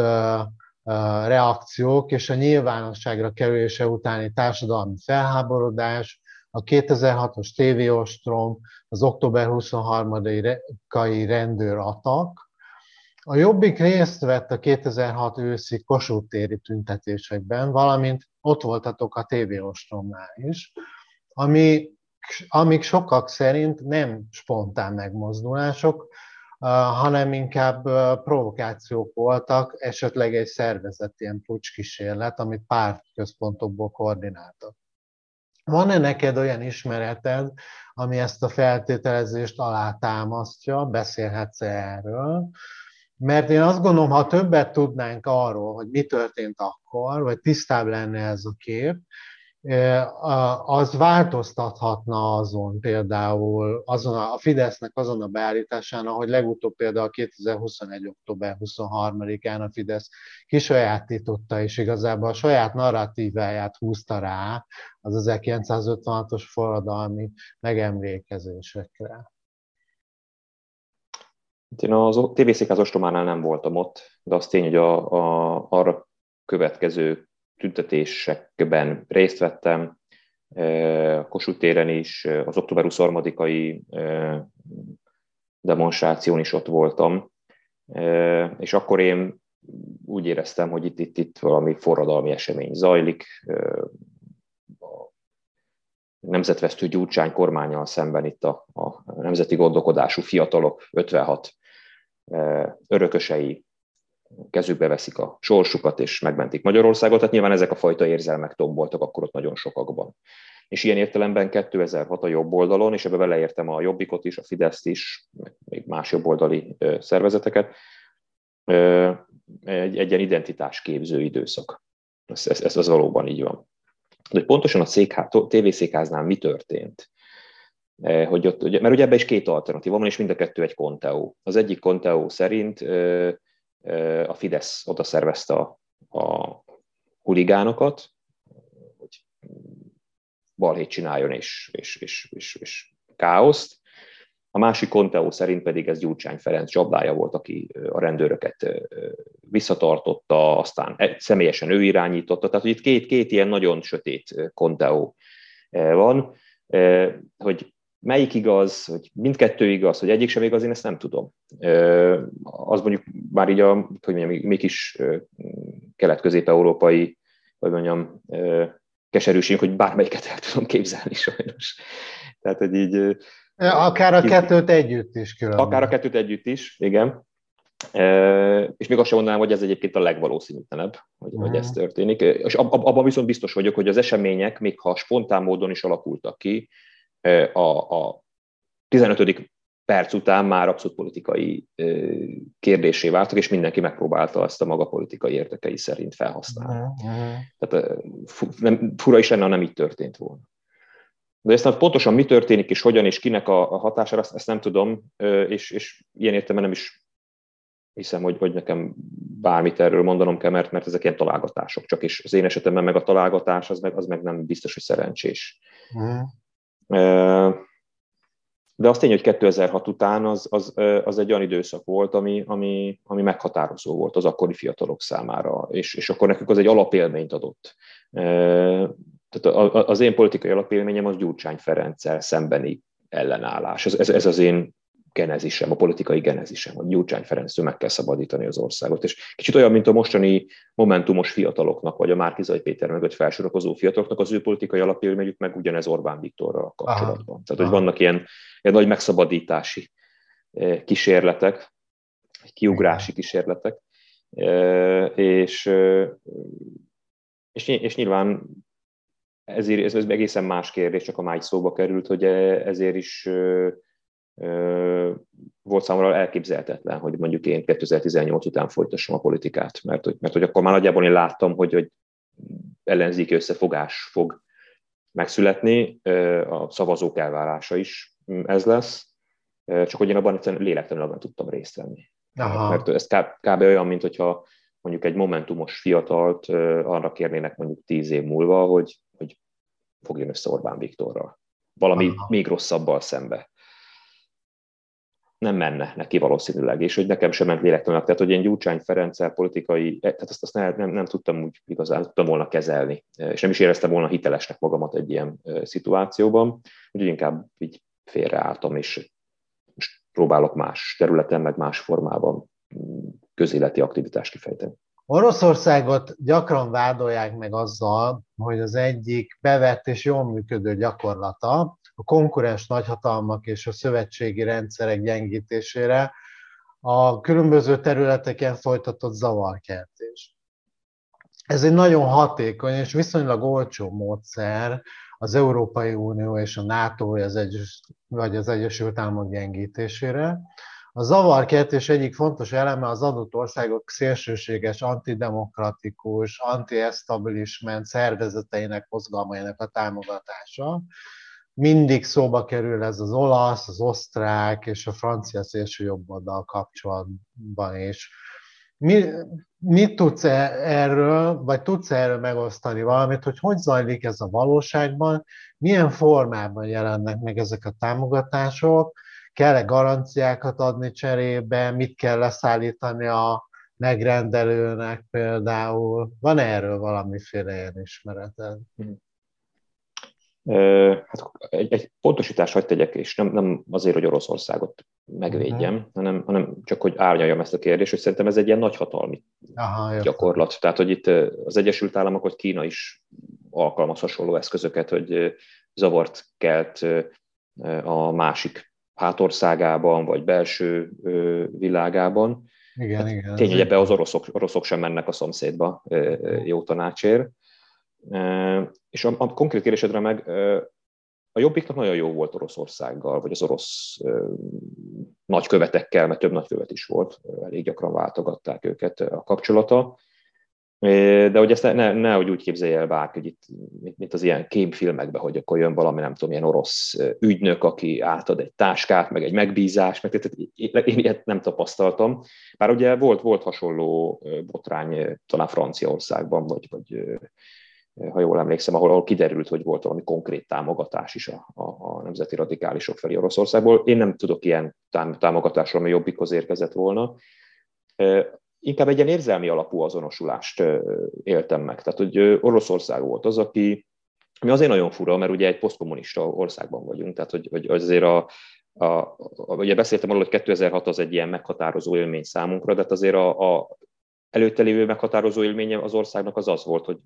reakciók és a nyilvánosságra kerülése utáni társadalmi felháborodás, a 2006-os tévéostrom, az október 23-ai rendőratak. A Jobbik részt vett a 2006 őszi Kossuth téri tüntetésekben, valamint ott voltatok a tévéostromnál is, ami, amik sokak szerint nem spontán megmozdulások, hanem inkább provokációk voltak, esetleg egy szervezett ilyen pucskísérlet, amit pártközpontokból koordináltak. Van-e neked olyan ismereted, ami ezt a feltételezést alátámasztja, beszélhetsz -e erről, Mert én azt gondolom, ha többet tudnánk arról, hogy mi történt akkor, vagy tisztább lenne ez a kép, az változtathatna azon például, azon a, Fidesznek azon a beállításán, ahogy legutóbb például 2021. október 23-án a Fidesz kisajátította, és igazából a saját narratíváját húzta rá az 1956-os forradalmi megemlékezésekre. Én az az ostománál nem voltam ott, de az tény, hogy a, a, arra következő tüntetésekben részt vettem, a Kossuth téren is, az október 23-ai demonstráción is ott voltam, és akkor én úgy éreztem, hogy itt, itt, itt valami forradalmi esemény zajlik, a nemzetvesztő Gyurcsány kormányal szemben itt a, a nemzeti gondolkodású fiatalok, 56 örökösei kezükbe veszik a sorsukat, és megmentik Magyarországot, tehát nyilván ezek a fajta érzelmek tomboltak akkor ott nagyon sokakban. És ilyen értelemben 2006 a jobb oldalon, és ebbe beleértem a Jobbikot is, a Fideszt is, még más jobboldali szervezeteket, egy, egy ilyen identitásképző időszak. Ez, ez, ez az valóban így van. De pontosan a székhá, tévészékháznál mi történt, hogy ott, mert ugye ebben is két alternatíva van, és mind a kettő egy konteó. Az egyik konteó szerint a Fidesz oda szervezte a, a huligánokat, hogy balhét csináljon és, és, és, és, és káoszt. A másik Conteó szerint pedig ez Gyurcsány Ferenc csapdája volt, aki a rendőröket visszatartotta, aztán személyesen ő irányította. Tehát hogy itt két, két ilyen nagyon sötét Conteó van, hogy Melyik igaz, hogy mindkettő igaz, hogy egyik sem igaz, én ezt nem tudom. Az mondjuk már így a, hogy mondjam, mi kis kelet-közép-európai, vagy mondjam, keserűség, hogy bármelyiket el tudom képzelni sajnos. [LAUGHS] Tehát, hogy így... Akár a kettőt együtt is különben. Akár a kettőt együtt is, igen. És még azt sem mondanám, hogy ez egyébként a legvalószínűtlenebb, hogy, uh-huh. hogy ez történik. És abban viszont biztos vagyok, hogy az események, még ha spontán módon is alakultak ki, a, a 15. perc után már abszolút politikai kérdésé váltak, és mindenki megpróbálta ezt a maga politikai érdekei szerint felhasználni. Uh-huh. Tehát nem, fura is lenne, ha nem így történt volna. De ezt pontosan mi történik, és hogyan, és kinek a, a hatására, ezt, ezt nem tudom, és, és ilyen értelemben nem is hiszem, hogy, hogy nekem bármit erről mondanom kell, mert, mert ezek ilyen találgatások csak, és az én esetemben meg a találgatás, az meg, az meg nem biztos, hogy szerencsés. Uh-huh. De azt tény, hogy 2006 után az, az, az egy olyan időszak volt, ami, ami, ami meghatározó volt az akkori fiatalok számára, és, és akkor nekük az egy alapélményt adott. Tehát az én politikai alapélményem az Gyurcsány Ferenccel szembeni ellenállás. Ez, ez, ez az én genezisem, a politikai genezisem, hogy Gyurcsány Ferenctől meg kell szabadítani az országot. És kicsit olyan, mint a mostani momentumos fiataloknak, vagy a Márkizai Péter mögött felsorakozó fiataloknak, az ő politikai alapélményük meg ugyanez Orbán Viktorral kapcsolatban. Aha. Tehát, hogy Aha. vannak ilyen, ilyen nagy megszabadítási eh, kísérletek, kiugrási kísérletek, eh, és, eh, és, és nyilván ezért ez, ez egészen más kérdés, csak a máj szóba került, hogy ezért is volt számomra elképzelhetetlen, hogy mondjuk én 2018 után folytassam a politikát, mert hogy, mert hogy akkor már nagyjából én láttam, hogy, hogy ellenzéki összefogás fog megszületni, a szavazók elvárása is ez lesz, csak hogy én abban egyszerűen lélektelenül tudtam részt venni. Aha. Mert ez kb. olyan, mint hogyha mondjuk egy momentumos fiatalt arra kérnének mondjuk tíz év múlva, hogy, hogy fogjon össze Orbán Viktorral. Valami Aha. még rosszabbal szembe nem menne neki valószínűleg, és hogy nekem sem ment lélektanak. Tehát, hogy én Gyurcsány Ferenccel politikai, eh, tehát azt, azt nem, nem, nem, tudtam úgy igazán tudtam volna kezelni, eh, és nem is éreztem volna hitelesnek magamat egy ilyen eh, szituációban, úgyhogy inkább így félreálltam, és most próbálok más területen, meg más formában mm, közéleti aktivitást kifejteni. Oroszországot gyakran vádolják meg azzal, hogy az egyik bevett és jól működő gyakorlata a konkurens nagyhatalmak és a szövetségi rendszerek gyengítésére a különböző területeken folytatott zavarkeltés. Ez egy nagyon hatékony és viszonylag olcsó módszer az Európai Unió és a NATO vagy az, Egyes, vagy az Egyesült Államok gyengítésére. A zavarkeltés egyik fontos eleme az adott országok szélsőséges, antidemokratikus, anti-establishment szervezeteinek, mozgalmainak a támogatása. Mindig szóba kerül ez az olasz, az osztrák és a francia szélső jobboldal kapcsolatban is. Mi, mit tudsz e- erről, vagy tudsz erről megosztani valamit, hogy hogy zajlik ez a valóságban, milyen formában jelennek meg ezek a támogatások, kell-e garanciákat adni cserébe, mit kell leszállítani a megrendelőnek például? Van erről valamiféle ilyen ismereted? Hát egy, egy pontosítást hagyd tegyek, és nem, nem azért, hogy Oroszországot megvédjem, uh-huh. hanem, hanem csak, hogy árnyaljam ezt a kérdést, hogy szerintem ez egy ilyen nagyhatalmi Aha, gyakorlat. Tehát, hogy itt az Egyesült Államok, hogy Kína is alkalmaz hasonló eszközöket, hogy zavart kelt a másik hátországában, vagy belső világában. Igen, hát igen. Tény, hogy ebbe az oroszok, oroszok sem mennek a szomszédba jó tanácsért. És a, a konkrét kérdésedre meg a Jobbiknak nagyon jó volt Oroszországgal, vagy az orosz nagykövetekkel, mert több nagykövet is volt, elég gyakran váltogatták őket a kapcsolata. De hogy ezt ne, ne, nehogy úgy képzelje el bárki, hogy itt, mint az ilyen kémfilmekben, hogy akkor jön valami, nem tudom, ilyen orosz ügynök, aki átad egy táskát, meg egy megbízást, meg tehát én ilyet nem tapasztaltam. Bár ugye volt, volt hasonló botrány talán Franciaországban, vagy, vagy ha jól emlékszem, ahol, ahol kiderült, hogy volt valami konkrét támogatás is a, a, a nemzeti radikálisok felé Oroszországból. Én nem tudok ilyen támogatásról, ami jobbikhoz érkezett volna inkább egy ilyen érzelmi alapú azonosulást éltem meg. Tehát, hogy Oroszország volt az, aki, ami azért nagyon fura, mert ugye egy posztkommunista országban vagyunk, tehát hogy, hogy azért a, a, ugye beszéltem arról, hogy 2006 az egy ilyen meghatározó élmény számunkra, de hát azért a, a előtte lévő meghatározó élménye az országnak az az volt, hogy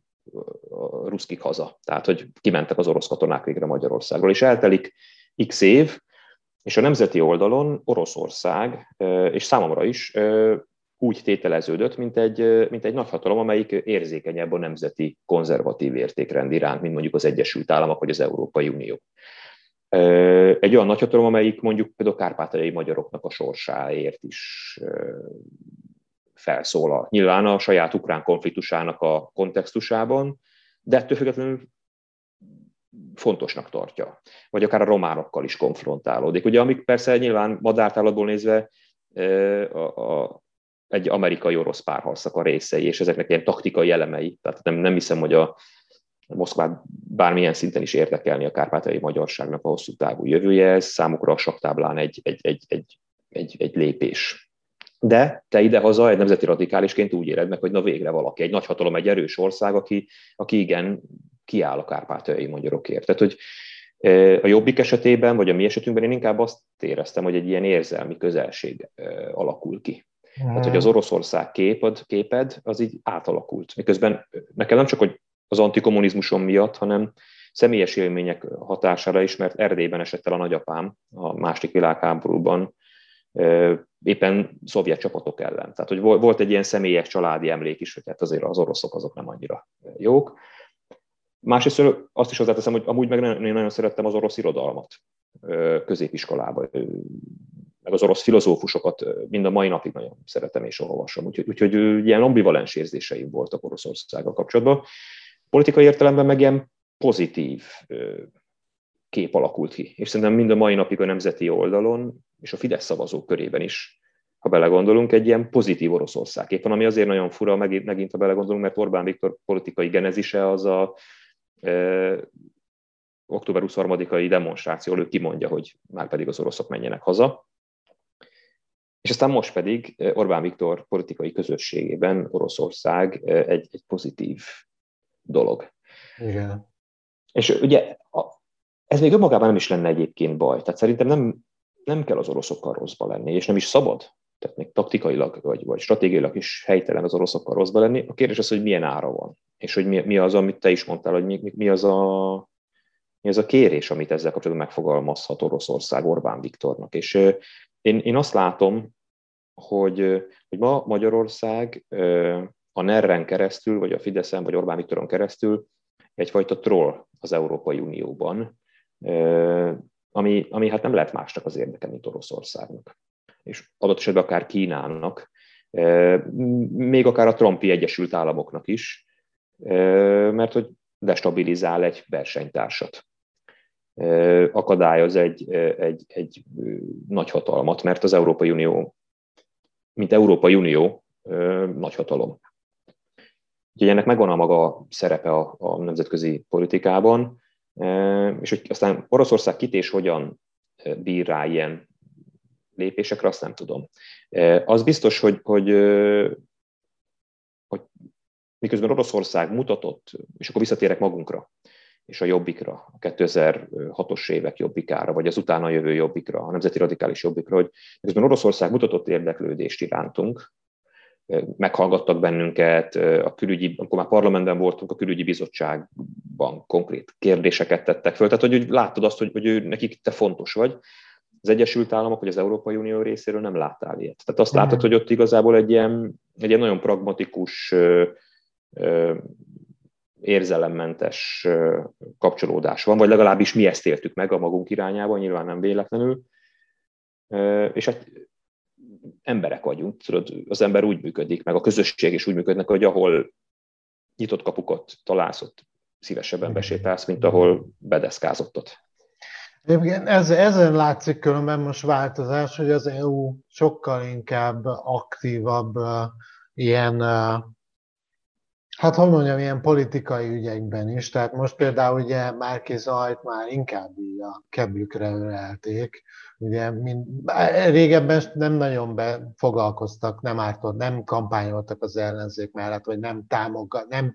a ruszkik haza. Tehát, hogy kimentek az orosz katonák végre Magyarországról. És eltelik x év, és a nemzeti oldalon Oroszország, és számomra is úgy tételeződött, mint egy, mint egy nagyhatalom, amelyik érzékenyebb a nemzeti konzervatív értékrend iránt, mint mondjuk az Egyesült Államok vagy az Európai Unió. Egy olyan nagyhatalom, amelyik mondjuk például kárpátaljai magyaroknak a sorsáért is felszólal. Nyilván a saját ukrán konfliktusának a kontextusában, de ettől függetlenül fontosnak tartja. Vagy akár a románokkal is konfrontálódik. Ugye, amik persze nyilván madártálatból nézve a, a, egy amerikai-orosz párharcnak a részei, és ezeknek ilyen taktikai elemei. Tehát nem, nem hiszem, hogy a Moszkvát bármilyen szinten is érdekelni a kárpátai magyarságnak a hosszú távú jövője, ez számukra a saktáblán egy, egy, egy, egy, egy, egy lépés. De te idehaza egy nemzeti radikálisként úgy éred meg, hogy na végre valaki, egy nagyhatalom, egy erős ország, aki, aki igen kiáll a kárpátai magyarokért. Tehát, hogy a jobbik esetében, vagy a mi esetünkben én inkább azt éreztem, hogy egy ilyen érzelmi közelség alakul ki. Tehát, hogy az Oroszország képed, képed, az így átalakult. Miközben nekem nem csak, hogy az antikommunizmusom miatt, hanem személyes élmények hatására is, mert Erdélyben esett el a nagyapám a második világháborúban, éppen szovjet csapatok ellen. Tehát, hogy volt egy ilyen személyes családi emlék is, hogy hát azért az oroszok azok nem annyira jók. Másrészt azt is hozzáteszem, hogy amúgy meg én nagyon szerettem az orosz irodalmat középiskolában meg az orosz filozófusokat mind a mai napig nagyon szeretem és olvasom. Úgyhogy, úgyhogy ilyen ambivalens érzéseim voltak Oroszországgal kapcsolatban. Politikai értelemben meg ilyen pozitív kép alakult ki. És szerintem mind a mai napig a nemzeti oldalon és a Fidesz szavazók körében is, ha belegondolunk, egy ilyen pozitív Oroszország kép van, ami azért nagyon fura, megint, megint ha belegondolunk, mert Orbán Viktor politikai genezise az a e, október 23-ai demonstráció, ő kimondja, hogy már pedig az oroszok menjenek haza. És aztán most pedig eh, Orbán Viktor politikai közösségében Oroszország eh, egy, egy pozitív dolog. Igen. És ugye ez még önmagában nem is lenne egyébként baj. Tehát szerintem nem, nem kell az oroszokkal rosszba lenni, és nem is szabad. Tehát még taktikailag vagy, vagy stratégiailag is helytelen az oroszokkal rosszba lenni. A kérdés az, hogy milyen ára van, és hogy mi, mi az, amit te is mondtál, hogy mi, mi, az a, mi az a kérés, amit ezzel kapcsolatban megfogalmazhat Oroszország Orbán Viktornak. És én, én azt látom, hogy, hogy ma Magyarország a NER-en keresztül, vagy a Fideszen, vagy Orbán Viktoron keresztül egyfajta troll az Európai Unióban, ami, ami hát nem lehet másnak az érdeke, mint Oroszországnak. és adott esetben akár Kínának, még akár a Trumpi Egyesült Államoknak is, mert hogy destabilizál egy versenytársat akadályoz egy, egy, egy nagy hatalmat, mert az Európai Unió, mint Európai Unió, nagy hatalom. Úgyhogy ennek megvan a maga szerepe a, a nemzetközi politikában, és hogy aztán Oroszország kit és hogyan bír rá ilyen lépésekre, azt nem tudom. Az biztos, hogy, hogy, hogy miközben Oroszország mutatott, és akkor visszatérek magunkra, és a jobbikra, a 2006-os évek jobbikára, vagy az utána jövő jobbikra, a nemzeti radikális jobbikra, hogy miközben Oroszország mutatott érdeklődést irántunk, meghallgattak bennünket, a külügyi, amikor már parlamentben voltunk, a külügyi bizottságban konkrét kérdéseket tettek föl. Tehát, hogy, hogy láttad azt, hogy, hogy ő, nekik te fontos vagy. Az Egyesült Államok vagy az Európai Unió részéről nem láttál ilyet. Tehát azt látod, hogy ott igazából egy ilyen, egy ilyen nagyon pragmatikus, érzelemmentes kapcsolódás van, vagy legalábbis mi ezt éltük meg a magunk irányában, nyilván nem véletlenül. És hát emberek vagyunk, tudod, az ember úgy működik, meg a közösség is úgy működnek, hogy ahol nyitott kapukat találsz, ott szívesebben besétálsz, mint ahol bedeszkázott ott. Egyébként ez, ezen látszik különben most változás, hogy az EU sokkal inkább aktívabb ilyen Hát hogy mondjam, ilyen politikai ügyekben is. Tehát most például ugye Márki Zajt már inkább így a keblükre ölelték. Ugye mind, régebben nem nagyon foglalkoztak, nem ártott, nem kampányoltak az ellenzék mellett, vagy nem, támogat, nem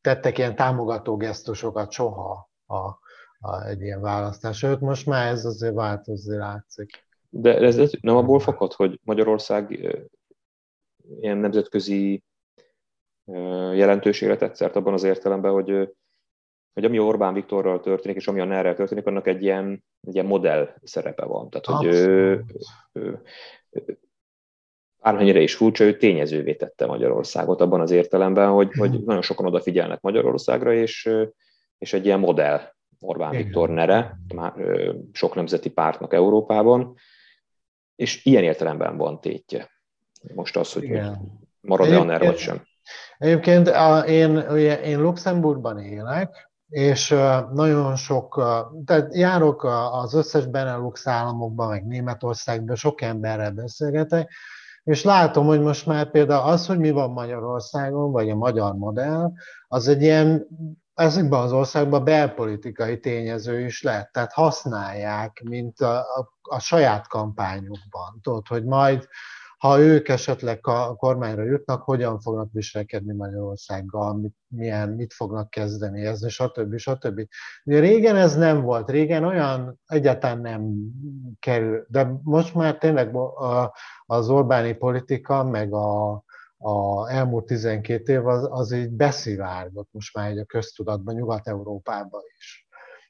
tettek ilyen támogató gesztusokat soha a, a, egy ilyen választás. Őt most már ez azért változni látszik. De ez nem abból fakad, hogy Magyarország ilyen nemzetközi jelentőségre tetszert abban az értelemben, hogy, hogy ami Orbán Viktorral történik, és ami a ner történik, annak egy ilyen, egy ilyen modell szerepe van. Tehát, hogy ő, ő, bármennyire is furcsa, ő tényezővé tette Magyarországot abban az értelemben, hogy, hogy mhm. nagyon sokan odafigyelnek Magyarországra, és, és egy ilyen modell Orbán Igen. Viktor nere, már sok nemzeti pártnak Európában, és ilyen értelemben van tétje. Most az, hogy, hogy marad-e a NER vagy sem. Egyébként én, én Luxemburgban élek, és nagyon sok, tehát járok az összes Benelux államokban, meg Németországban, sok emberrel beszélgetek, és látom, hogy most már például az, hogy mi van Magyarországon, vagy a magyar modell, az egy ilyen, ezekben az országban belpolitikai tényező is lett, tehát használják, mint a, a, a saját kampányukban. Tudod, hogy majd ha ők esetleg a kormányra jutnak, hogyan fognak viselkedni Magyarországgal, mit, milyen, mit fognak kezdeményezni, stb. stb. De régen ez nem volt, régen olyan egyáltalán nem kerül, de most már tényleg az Orbáni politika, meg a, a elmúlt 12 év az, az így beszivárgott most már egy a köztudatban, Nyugat-Európában is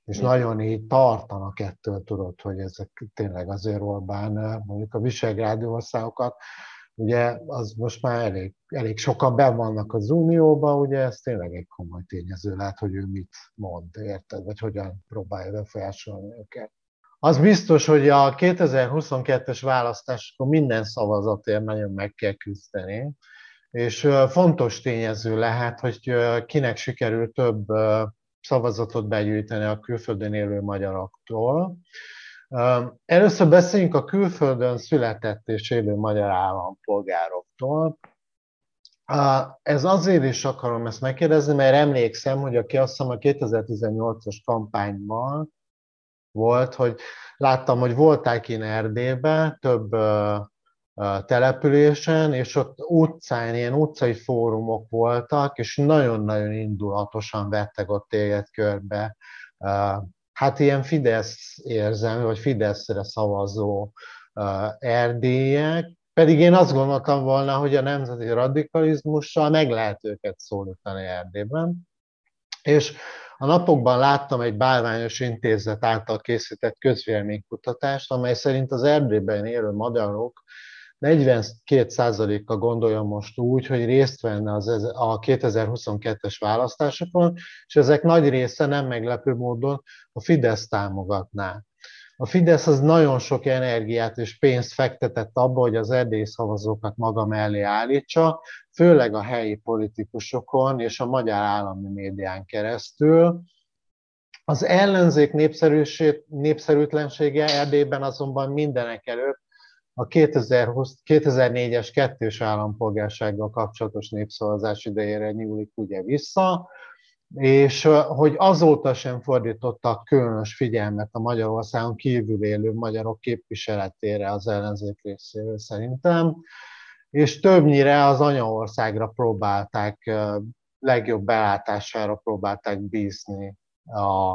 és mm. nagyon így tartanak ettől, tudod, hogy ezek tényleg azért Orbán, mondjuk a Visegrádi országokat, ugye az most már elég, elég sokan ben vannak az Unióban, ugye ez tényleg egy komoly tényező lehet, hogy ő mit mond, érted, vagy hogyan próbálja befolyásolni őket. Az biztos, hogy a 2022-es választáskor minden szavazatért nagyon meg kell küzdeni, és fontos tényező lehet, hogy kinek sikerül több szavazatot begyűjteni a külföldön élő magyaroktól. Először beszéljünk a külföldön született és élő magyar állampolgároktól. Ez azért is akarom ezt megkérdezni, mert emlékszem, hogy aki azt hiszem a 2018-as kampányban volt, hogy láttam, hogy voltál ki Erdélybe, több településen, és ott utcán, ilyen utcai fórumok voltak, és nagyon-nagyon indulatosan vettek ott téged körbe. Hát ilyen Fidesz érzem, vagy Fideszre szavazó erdélyek, pedig én azt gondoltam volna, hogy a nemzeti radikalizmussal meg lehet őket szólítani Erdélyben. És a napokban láttam egy bálványos intézet által készített közvéleménykutatást, amely szerint az Erdélyben élő magyarok 42%-a gondolja most úgy, hogy részt venne az, a 2022-es választásokon, és ezek nagy része nem meglepő módon a Fidesz támogatná. A Fidesz az nagyon sok energiát és pénzt fektetett abba, hogy az erdélyi szavazókat maga mellé állítsa, főleg a helyi politikusokon és a magyar állami médián keresztül. Az ellenzék népszerűtlensége Erdélyben azonban mindenek előtt a 2020, 2004-es kettős állampolgársággal kapcsolatos népszavazás idejére nyúlik ugye vissza, és hogy azóta sem fordítottak különös figyelmet a Magyarországon kívül élő magyarok képviseletére az ellenzék részéről szerintem, és többnyire az anyaországra próbálták, legjobb belátására próbálták bízni a,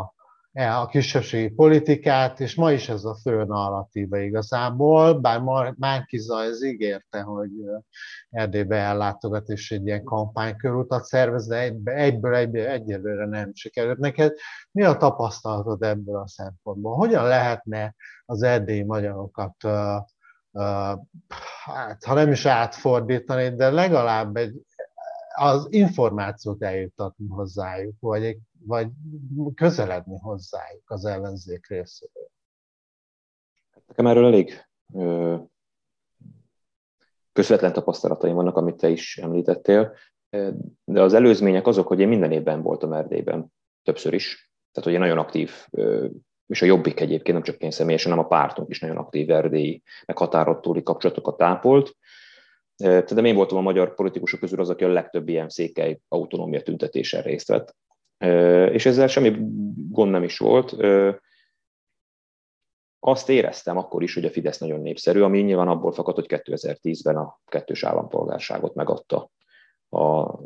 a kisebbségi politikát, és ma is ez a fő narratíva igazából, bár Márkiza ez ígérte, hogy Erdélybe ellátogat és egy ilyen kampánykörútat szervez, de egyből, egyből egyelőre nem sikerült neked. Mi a tapasztalatod ebből a szempontból? Hogyan lehetne az erdélyi magyarokat hát, ha nem is átfordítani, de legalább egy, az információt eljutatni hozzájuk, vagy egy vagy közeledni hozzájuk az ellenzék részéről? Nekem erről elég ö, közvetlen tapasztalataim vannak, amit te is említettél, de az előzmények azok, hogy én minden évben voltam Erdélyben, többször is, tehát hogy én nagyon aktív, és a Jobbik egyébként, nem csak én személyesen, hanem a pártunk is nagyon aktív erdélyi, meg határottúli kapcsolatokat tápolt, de én voltam a magyar politikusok közül az, aki a legtöbb ilyen székely autonómia tüntetésen részt vett és ezzel semmi gond nem is volt. Azt éreztem akkor is, hogy a Fidesz nagyon népszerű, ami nyilván abból fakad, hogy 2010-ben a kettős állampolgárságot megadta a,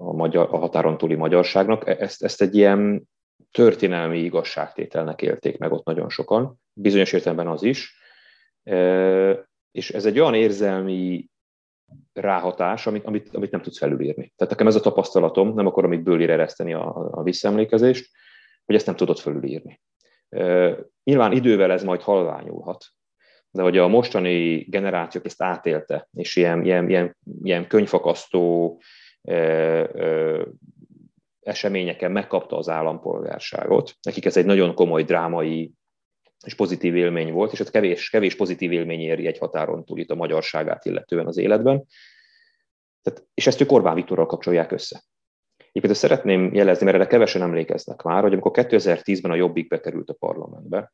a, magyar, a határon túli magyarságnak. E, ezt, ezt egy ilyen történelmi igazságtételnek élték meg ott nagyon sokan, bizonyos értelemben az is. És ez egy olyan érzelmi ráhatás, amit, amit, amit nem tudsz felülírni. Tehát nekem ez a tapasztalatom, nem akarom itt bőlére ereszteni a, a visszaemlékezést, hogy ezt nem tudod felülírni. Nyilván idővel ez majd halványulhat, de hogy a mostani generációk ezt átélte, és ilyen, ilyen, ilyen, ilyen könyvfakasztó e, e, eseményeken megkapta az állampolgárságot. Nekik ez egy nagyon komoly drámai és pozitív élmény volt, és ez kevés, kevés pozitív élmény éri egy határon túl itt a magyarságát illetően az életben. Tehát, és ezt ők Orbán Viktorral kapcsolják össze. Egyébként szeretném jelezni, mert erre kevesen emlékeznek már, hogy amikor 2010-ben a Jobbik bekerült a parlamentbe,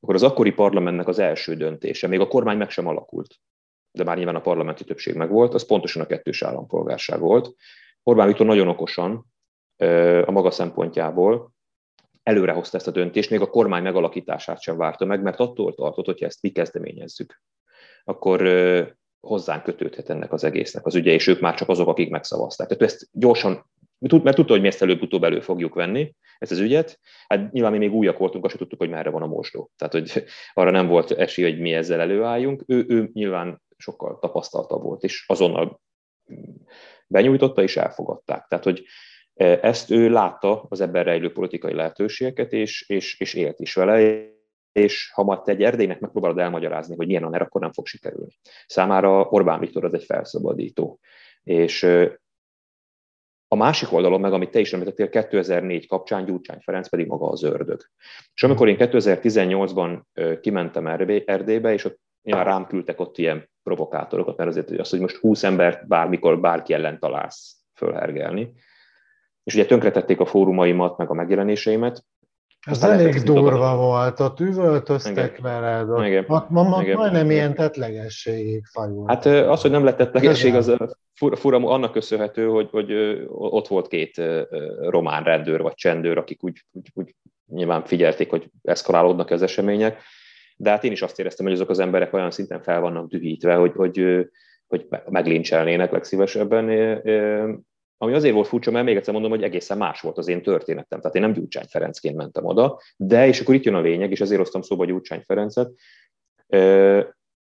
akkor az akkori parlamentnek az első döntése, még a kormány meg sem alakult, de már nyilván a parlamenti többség meg volt, az pontosan a kettős állampolgárság volt. Orbán Viktor nagyon okosan a maga szempontjából előrehozta ezt a döntést, még a kormány megalakítását sem várta meg, mert attól tartott, hogyha ezt mi kezdeményezzük, akkor hozzánk kötődhet ennek az egésznek az ügye, és ők már csak azok, akik megszavazták. Tehát ezt gyorsan, mert tudta, hogy mi ezt előbb-utóbb elő fogjuk venni, ezt az ügyet. Hát nyilván mi még újak voltunk, azt tudtuk, hogy merre van a mosdó. Tehát, hogy arra nem volt esély, hogy mi ezzel előálljunk. Ő, ő nyilván sokkal tapasztaltabb volt, és azonnal benyújtotta, és elfogadták. Tehát, hogy ezt ő látta az ebben rejlő politikai lehetőségeket, és, és, és élt is vele, és ha majd te egy Erdélynek megpróbálod elmagyarázni, hogy milyen a NER, akkor nem fog sikerülni. Számára Orbán Viktor az egy felszabadító. És a másik oldalon meg, amit te is említettél, 2004 kapcsán Gyurcsány Ferenc pedig maga az ördög. És amikor én 2018-ban kimentem Erdélybe, és ott nyilván rám küldtek ott ilyen provokátorokat, mert azért az, hogy most 20 embert bármikor bárki ellen találsz fölhergelni, és ugye tönkretették a fórumaimat, meg a megjelenéseimet. Ez elég durva volt, ott üvöltöztek Igen. veled, ott, Igen. ott ma, ma Igen. majdnem ilyen tetlegességig fajult. Hát az, hogy nem lett tetlegesség, az fura, fura annak köszönhető, hogy, hogy ott volt két román rendőr vagy csendőr, akik úgy, úgy, úgy nyilván figyelték, hogy eszkalálódnak az események, de hát én is azt éreztem, hogy azok az emberek olyan szinten fel vannak dühítve, hogy, hogy, hogy meglincselnének legszívesebben, ami azért volt furcsa, mert még egyszer mondom, hogy egészen más volt az én történetem. Tehát én nem Gyurcsány Ferencként mentem oda, de, és akkor itt jön a lényeg, és azért hoztam szóba Gyurcsány Ferencet,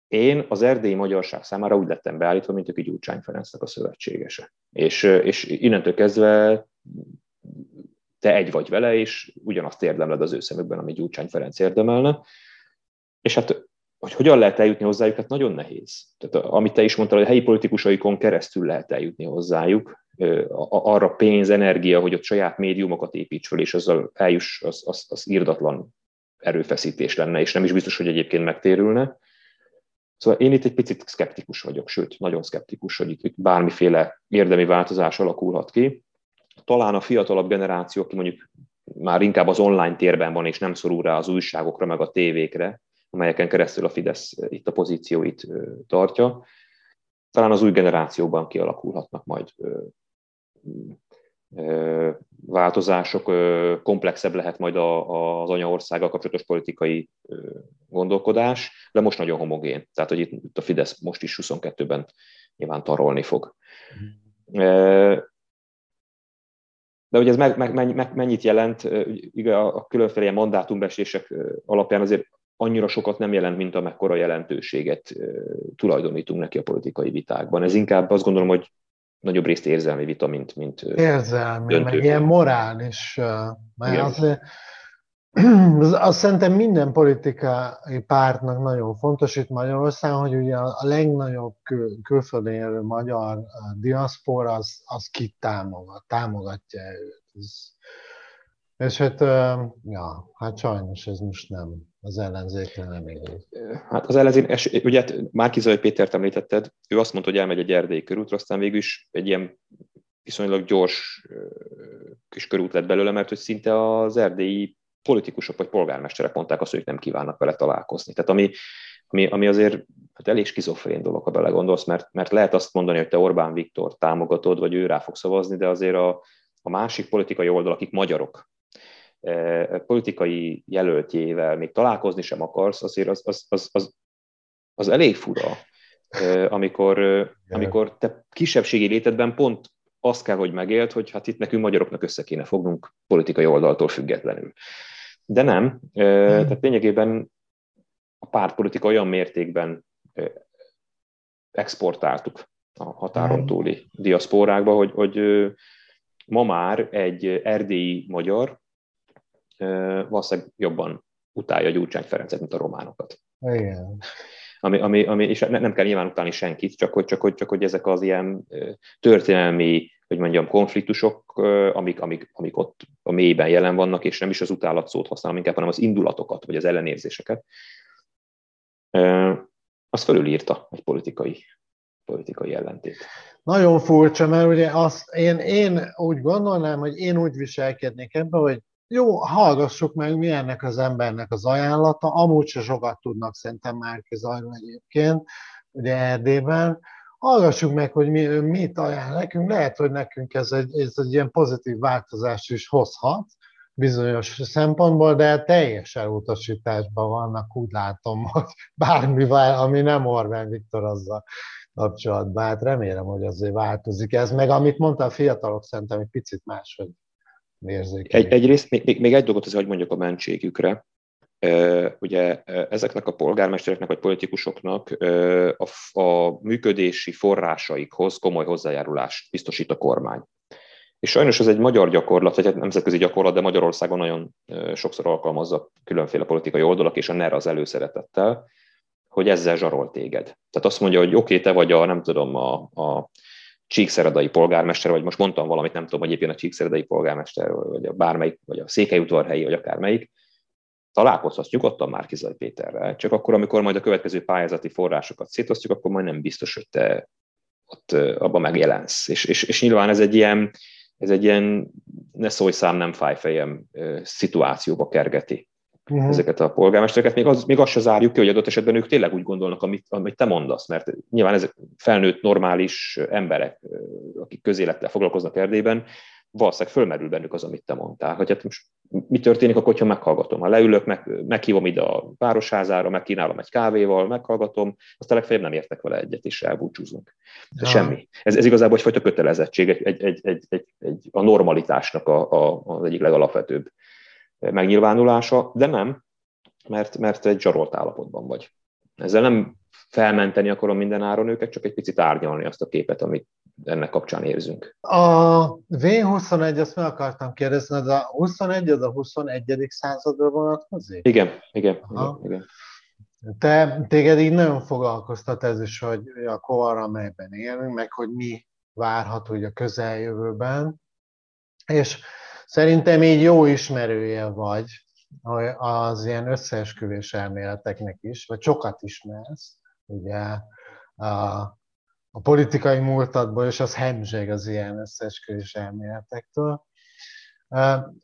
én az erdélyi magyarság számára úgy lettem beállítva, mint aki Gyurcsány Ferencnek a szövetségese. És, és innentől kezdve te egy vagy vele, és ugyanazt érdemled az ő szemükben, ami Gyurcsány Ferenc érdemelne. És hát hogy hogyan lehet eljutni hozzájuk, hát nagyon nehéz. Tehát amit te is mondtál, hogy helyi politikusaikon keresztül lehet eljutni hozzájuk, arra pénz, energia, hogy ott saját médiumokat építs fel, és azzal eljuss az, az, az írdatlan erőfeszítés lenne, és nem is biztos, hogy egyébként megtérülne. Szóval én itt egy picit szkeptikus vagyok, sőt, nagyon szkeptikus, hogy itt bármiféle érdemi változás alakulhat ki. Talán a fiatalabb generáció, aki mondjuk már inkább az online térben van, és nem szorul rá az újságokra, meg a tévékre, amelyeken keresztül a Fidesz itt a pozícióit tartja, talán az új generációban kialakulhatnak majd változások, komplexebb lehet majd az anyaországgal kapcsolatos politikai gondolkodás, de most nagyon homogén. Tehát, hogy itt a Fidesz most is 22-ben nyilván tarolni fog. De hogy ez meg, meg, meg, mennyit jelent, ugye a különféle mandátumbesések alapján azért annyira sokat nem jelent, mint amekkora jelentőséget tulajdonítunk neki a politikai vitákban. Ez inkább azt gondolom, hogy nagyobb részt érzelmi vita, mint, mint Érzelmi, döntő. meg ilyen morális. Mert azért, [CLEARS THROAT] az, az szerintem minden politikai pártnak nagyon fontos itt Magyarországon, hogy ugye a legnagyobb kül, külföldön élő magyar diaszpora az, az kit támogat, támogatja őt. Ez, és hát, ja, hát sajnos ez most nem, az ellenzékre nem igaz. Hát az ellenzék, ugye hát Márkizai Pétert említetted, ő azt mondta, hogy elmegy egy erdélyi körútra, aztán végül is egy ilyen viszonylag gyors kis körút lett belőle, mert hogy szinte az erdélyi politikusok vagy polgármesterek mondták azt, hogy nem kívánnak vele találkozni. Tehát ami, ami, ami azért hát elég skizofrén dolog, ha belegondolsz, mert, mert lehet azt mondani, hogy te Orbán Viktor támogatod, vagy ő rá fog szavazni, de azért a, a másik politikai oldal, akik magyarok, politikai jelöltjével még találkozni sem akarsz, azért az, az, az, az, az elég fura, amikor, amikor te kisebbségi létedben pont azt kell, hogy megélt, hogy hát itt nekünk magyaroknak össze kéne fognunk politikai oldaltól függetlenül. De nem, tehát lényegében a pártpolitika olyan mértékben exportáltuk a határon túli diaszpórákba, hogy, hogy ma már egy erdélyi magyar valószínűleg jobban utálja Gyurcsány Ferencet, mint a románokat. Igen. Ami, ami, ami, és nem kell nyilván utálni senkit, csak hogy, csak, hogy, csak hogy ezek az ilyen történelmi, hogy mondjam, konfliktusok, amik, amik, amik ott a mélyben jelen vannak, és nem is az utálat szót használom inkább, hanem az indulatokat, vagy az ellenérzéseket, az fölülírta egy politikai, politikai ellentét. Nagyon furcsa, mert ugye azt én, én úgy gondolnám, hogy én úgy viselkednék ebbe, hogy jó, hallgassuk meg, mi ennek az embernek az ajánlata. Amúgy se sokat tudnak szerintem Márki Zajról egyébként, ugye Erdélyben. Hallgassuk meg, hogy mi, mit ajánl nekünk. Lehet, hogy nekünk ez egy, ez egy ilyen pozitív változást is hozhat bizonyos szempontból, de teljes elutasításban vannak, úgy látom, [LAUGHS] hogy bármivel, ami nem Orbán Viktor azzal kapcsolatban. Hát remélem, hogy azért változik ez. Meg amit mondta a fiatalok, szerintem egy picit máshogy egy, egyrészt még, még, egy dolgot azért, hogy mondjuk a mentségükre. Ugye ezeknek a polgármestereknek vagy politikusoknak a, a működési forrásaikhoz komoly hozzájárulást biztosít a kormány. És sajnos ez egy magyar gyakorlat, vagy egy nemzetközi gyakorlat, de Magyarországon nagyon sokszor alkalmazza különféle politikai oldalak, és a NER az előszeretettel, hogy ezzel zsarol téged. Tehát azt mondja, hogy oké, okay, te vagy a, nem tudom, a, a Csíkszeredai polgármester, vagy most mondtam valamit, nem tudom, hogy egyébként a Csíkszeredai polgármester, vagy a bármelyik, vagy a Székelyudvarhelyi, vagy akármelyik, találkozhatsz nyugodtan Márkizai Péterrel, csak akkor, amikor majd a következő pályázati forrásokat szétosztjuk, akkor majd nem biztos, hogy te ott abban megjelensz. És, és, és nyilván ez egy ilyen, ez egy ilyen ne szólj szám, nem fáj fejem szituációba kergeti uh-huh. ezeket a polgármestereket, még, az, még azt se zárjuk ki, hogy adott esetben ők tényleg úgy gondolnak, amit, amit te mondasz, mert nyilván ezek felnőtt, normális emberek, akik közélettel foglalkoznak Erdélyben, valószínűleg fölmerül bennük az, amit te mondtál, hogy hát most mi történik akkor, ha meghallgatom. Ha leülök, meg, meghívom ide a városházára, megkínálom egy kávéval, meghallgatom, aztán legfeljebb nem értek vele egyet, és elbúcsúzunk. Ja. Semmi. Ez, ez igazából egyfajta kötelezettség, egy, egy, egy, egy, egy, egy, a normalitásnak a, a, az egyik legalapvetőbb megnyilvánulása, de nem, mert, mert egy zsarolt állapotban vagy. Ezzel nem felmenteni akarom minden áron őket, csak egy picit árnyalni azt a képet, amit ennek kapcsán érzünk. A V21, azt meg akartam kérdezni, de a 21 az a 21. századra vonatkozik? Igen, igen, igen, igen. Te, téged így nagyon foglalkoztat ez is, hogy a kor, amelyben élünk, meg hogy mi várható a közeljövőben. És Szerintem így jó ismerője vagy az ilyen összeesküvés elméleteknek is, vagy sokat ismersz, ugye a, a politikai múltadból, és az hemzseg az ilyen összeesküvés elméletektől.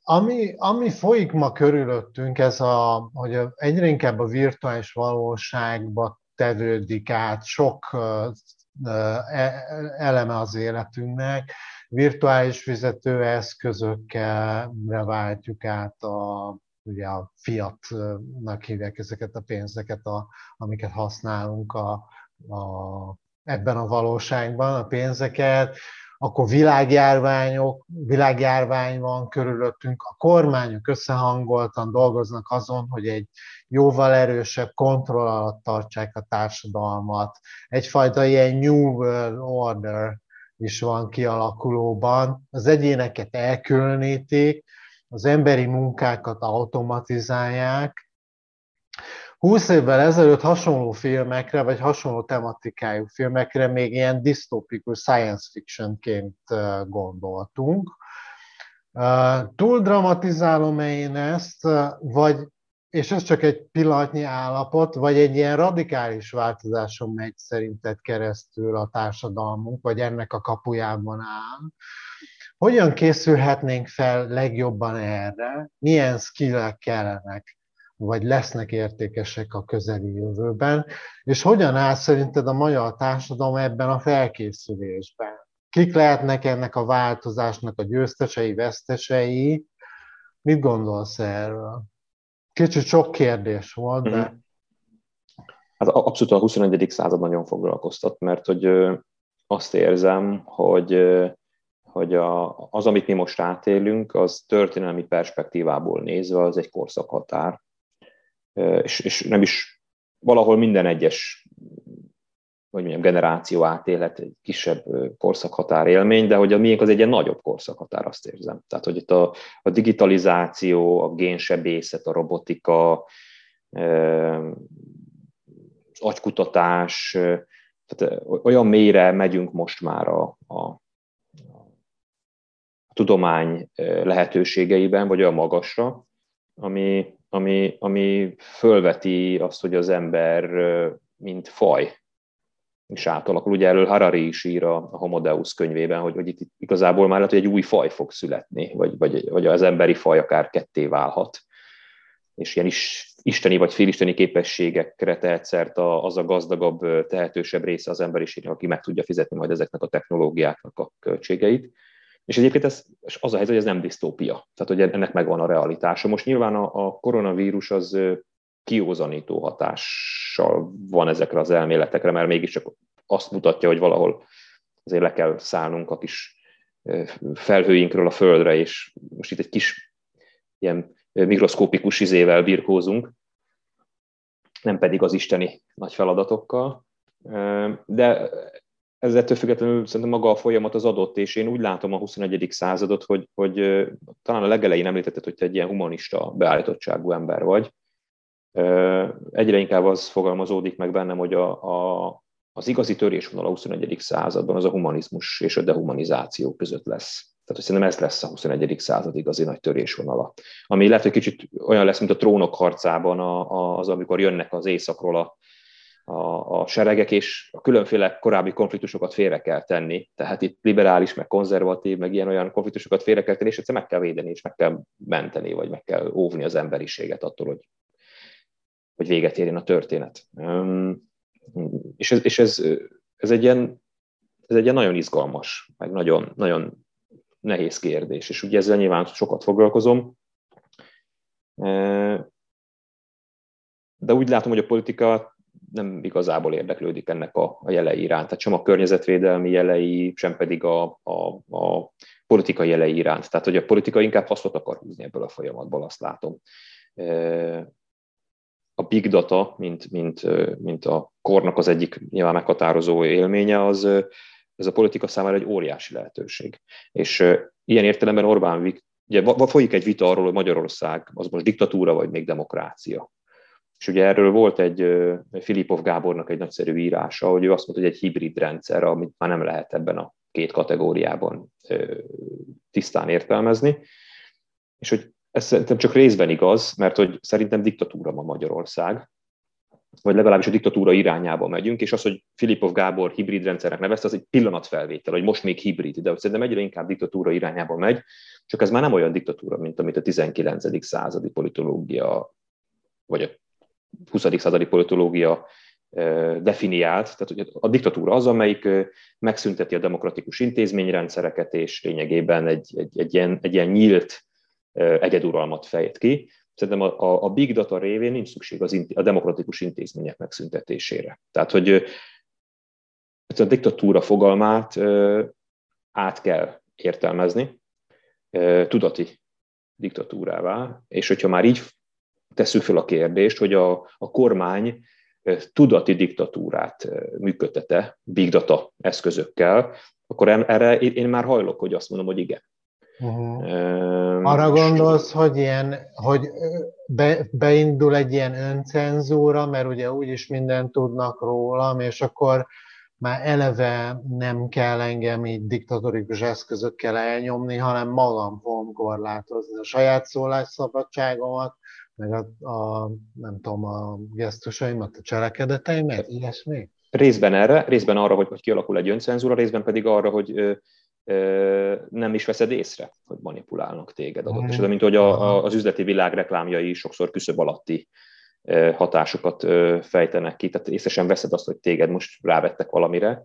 Ami, ami folyik ma körülöttünk, ez a, hogy egyre inkább a virtuális valóságba tevődik át sok e, eleme az életünknek, virtuális fizetőeszközökkel váltjuk át a, ugye a fiatnak hívják ezeket a pénzeket, a, amiket használunk a, a, ebben a valóságban, a pénzeket, akkor világjárványok, világjárvány van körülöttünk, a kormányok összehangoltan dolgoznak azon, hogy egy jóval erősebb kontroll alatt tartsák a társadalmat. Egyfajta ilyen New World Order is van kialakulóban. Az egyéneket elkülönítik, az emberi munkákat automatizálják. 20 évvel ezelőtt hasonló filmekre, vagy hasonló tematikájú filmekre még ilyen disztópikus science fictionként gondoltunk. Túl dramatizálom-e én ezt, vagy, és ez csak egy pillanatnyi állapot, vagy egy ilyen radikális változáson megy szerinted keresztül a társadalmunk, vagy ennek a kapujában áll. Hogyan készülhetnénk fel legjobban erre? Milyen skillek kellenek, vagy lesznek értékesek a közeli jövőben? És hogyan áll szerinted a magyar társadalom ebben a felkészülésben? Kik lehetnek ennek a változásnak a győztesei, vesztesei? Mit gondolsz erről? Kicsit sok kérdés volt, de... Mhm. Hát abszolút a 21. század nagyon foglalkoztat, mert hogy azt érzem, hogy hogy a, az, amit mi most átélünk, az történelmi perspektívából nézve, az egy korszakhatár. És, és nem is valahol minden egyes vagy mondjam, generáció átélhet egy kisebb korszakhatár élmény, de hogy a miénk az egy ilyen nagyobb korszakhatár, azt érzem. Tehát, hogy itt a, a digitalizáció, a génsebészet, a robotika, az agykutatás, tehát olyan mélyre megyünk most már a, a, tudomány lehetőségeiben, vagy olyan magasra, ami, ami, ami fölveti azt, hogy az ember mint faj is átalakul. Ugye erről Harari is ír a Homo Deus könyvében, hogy, hogy itt igazából már lehet, hogy egy új faj fog születni, vagy, vagy, vagy az emberi faj akár ketté válhat. És ilyen is, isteni vagy félisteni képességekre tehet szert az a gazdagabb, tehetősebb része az emberiségnek, aki meg tudja fizetni majd ezeknek a technológiáknak a költségeit. És egyébként ez, az a helyzet, hogy ez nem disztópia. Tehát, hogy ennek megvan a realitása. Most nyilván a, a koronavírus az kiózanító hatással van ezekre az elméletekre, mert mégiscsak azt mutatja, hogy valahol azért le kell szállnunk a kis felhőinkről a földre, és most itt egy kis ilyen mikroszkópikus izével birkózunk, nem pedig az isteni nagy feladatokkal. De ez ettől függetlenül szerintem maga a folyamat az adott, és én úgy látom a 21. századot, hogy, hogy talán a legelején említetted, hogy te egy ilyen humanista beállítottságú ember vagy. Egyre inkább az fogalmazódik meg bennem, hogy a, a, az igazi törésvonal a 21. században az a humanizmus és a dehumanizáció között lesz. Tehát szerintem ez lesz a 21. század igazi nagy törésvonala. Ami lehet, hogy kicsit olyan lesz, mint a trónok harcában az, amikor jönnek az éjszakról a, a, a seregek, és a különféle korábbi konfliktusokat félre kell tenni. Tehát itt liberális, meg konzervatív, meg ilyen-olyan konfliktusokat félre kell tenni, és egyszer meg kell védeni, és meg kell menteni, vagy meg kell óvni az emberiséget attól, hogy, hogy véget érjen a történet. És ez, és ez, ez, egy ilyen, ez egy ilyen nagyon izgalmas, meg nagyon, nagyon nehéz kérdés, és ugye ezzel nyilván sokat foglalkozom. De úgy látom, hogy a politika nem igazából érdeklődik ennek a, a jelei iránt. Tehát sem a környezetvédelmi jelei, sem pedig a, a, a politikai jelei iránt. Tehát, hogy a politika inkább hasznot akar húzni ebből a folyamatból, azt látom. A big data, mint, mint, mint a kornak az egyik nyilván meghatározó élménye, az ez a politika számára egy óriási lehetőség. És ilyen értelemben Orbán, ugye folyik egy vita arról, hogy Magyarország az most diktatúra, vagy még demokrácia. És ugye erről volt egy Filipov Gábornak egy nagyszerű írása, hogy ő azt mondta, hogy egy hibrid rendszer, amit már nem lehet ebben a két kategóriában tisztán értelmezni, és hogy ez szerintem csak részben igaz, mert hogy szerintem diktatúra ma Magyarország, vagy legalábbis a diktatúra irányába megyünk, és az, hogy Filipov Gábor hibrid rendszernek nevezte, az egy pillanatfelvétel, hogy most még hibrid, de hogy szerintem egyre inkább diktatúra irányába megy, csak ez már nem olyan diktatúra, mint amit a 19. századi politológia, vagy a 20. századi politológia definiált. Tehát hogy a diktatúra az, amelyik megszünteti a demokratikus intézményrendszereket, és lényegében egy, egy, egy, ilyen, egy ilyen nyílt egyeduralmat fejt ki. Szerintem a, a, a big data révén nincs szükség az, a demokratikus intézmények megszüntetésére. Tehát, hogy a diktatúra fogalmát át kell értelmezni, tudati diktatúrává, és hogyha már így tesszük fel a kérdést, hogy a, a kormány tudati diktatúrát működtete big data eszközökkel, akkor erre én már hajlok, hogy azt mondom, hogy igen. Uh-huh. Arra gondolsz, hogy ilyen, hogy be, beindul egy ilyen öncenzúra, mert ugye úgyis mindent tudnak rólam, és akkor már eleve nem kell engem így diktatórikus eszközökkel elnyomni, hanem magam fogom korlátozni a saját szólásszabadságomat, meg a, a, nem tudom, a gesztusaimat, a cselekedeteimet, ilyesmi? Részben erre, részben arra, hogy, hogy kialakul egy öncenzúra, részben pedig arra, hogy nem is veszed észre, hogy manipulálnak téged adott esetben, mint hogy a, a, az üzleti világ reklámjai sokszor küszöb alatti hatásokat fejtenek ki, tehát észre sem veszed azt, hogy téged most rávettek valamire,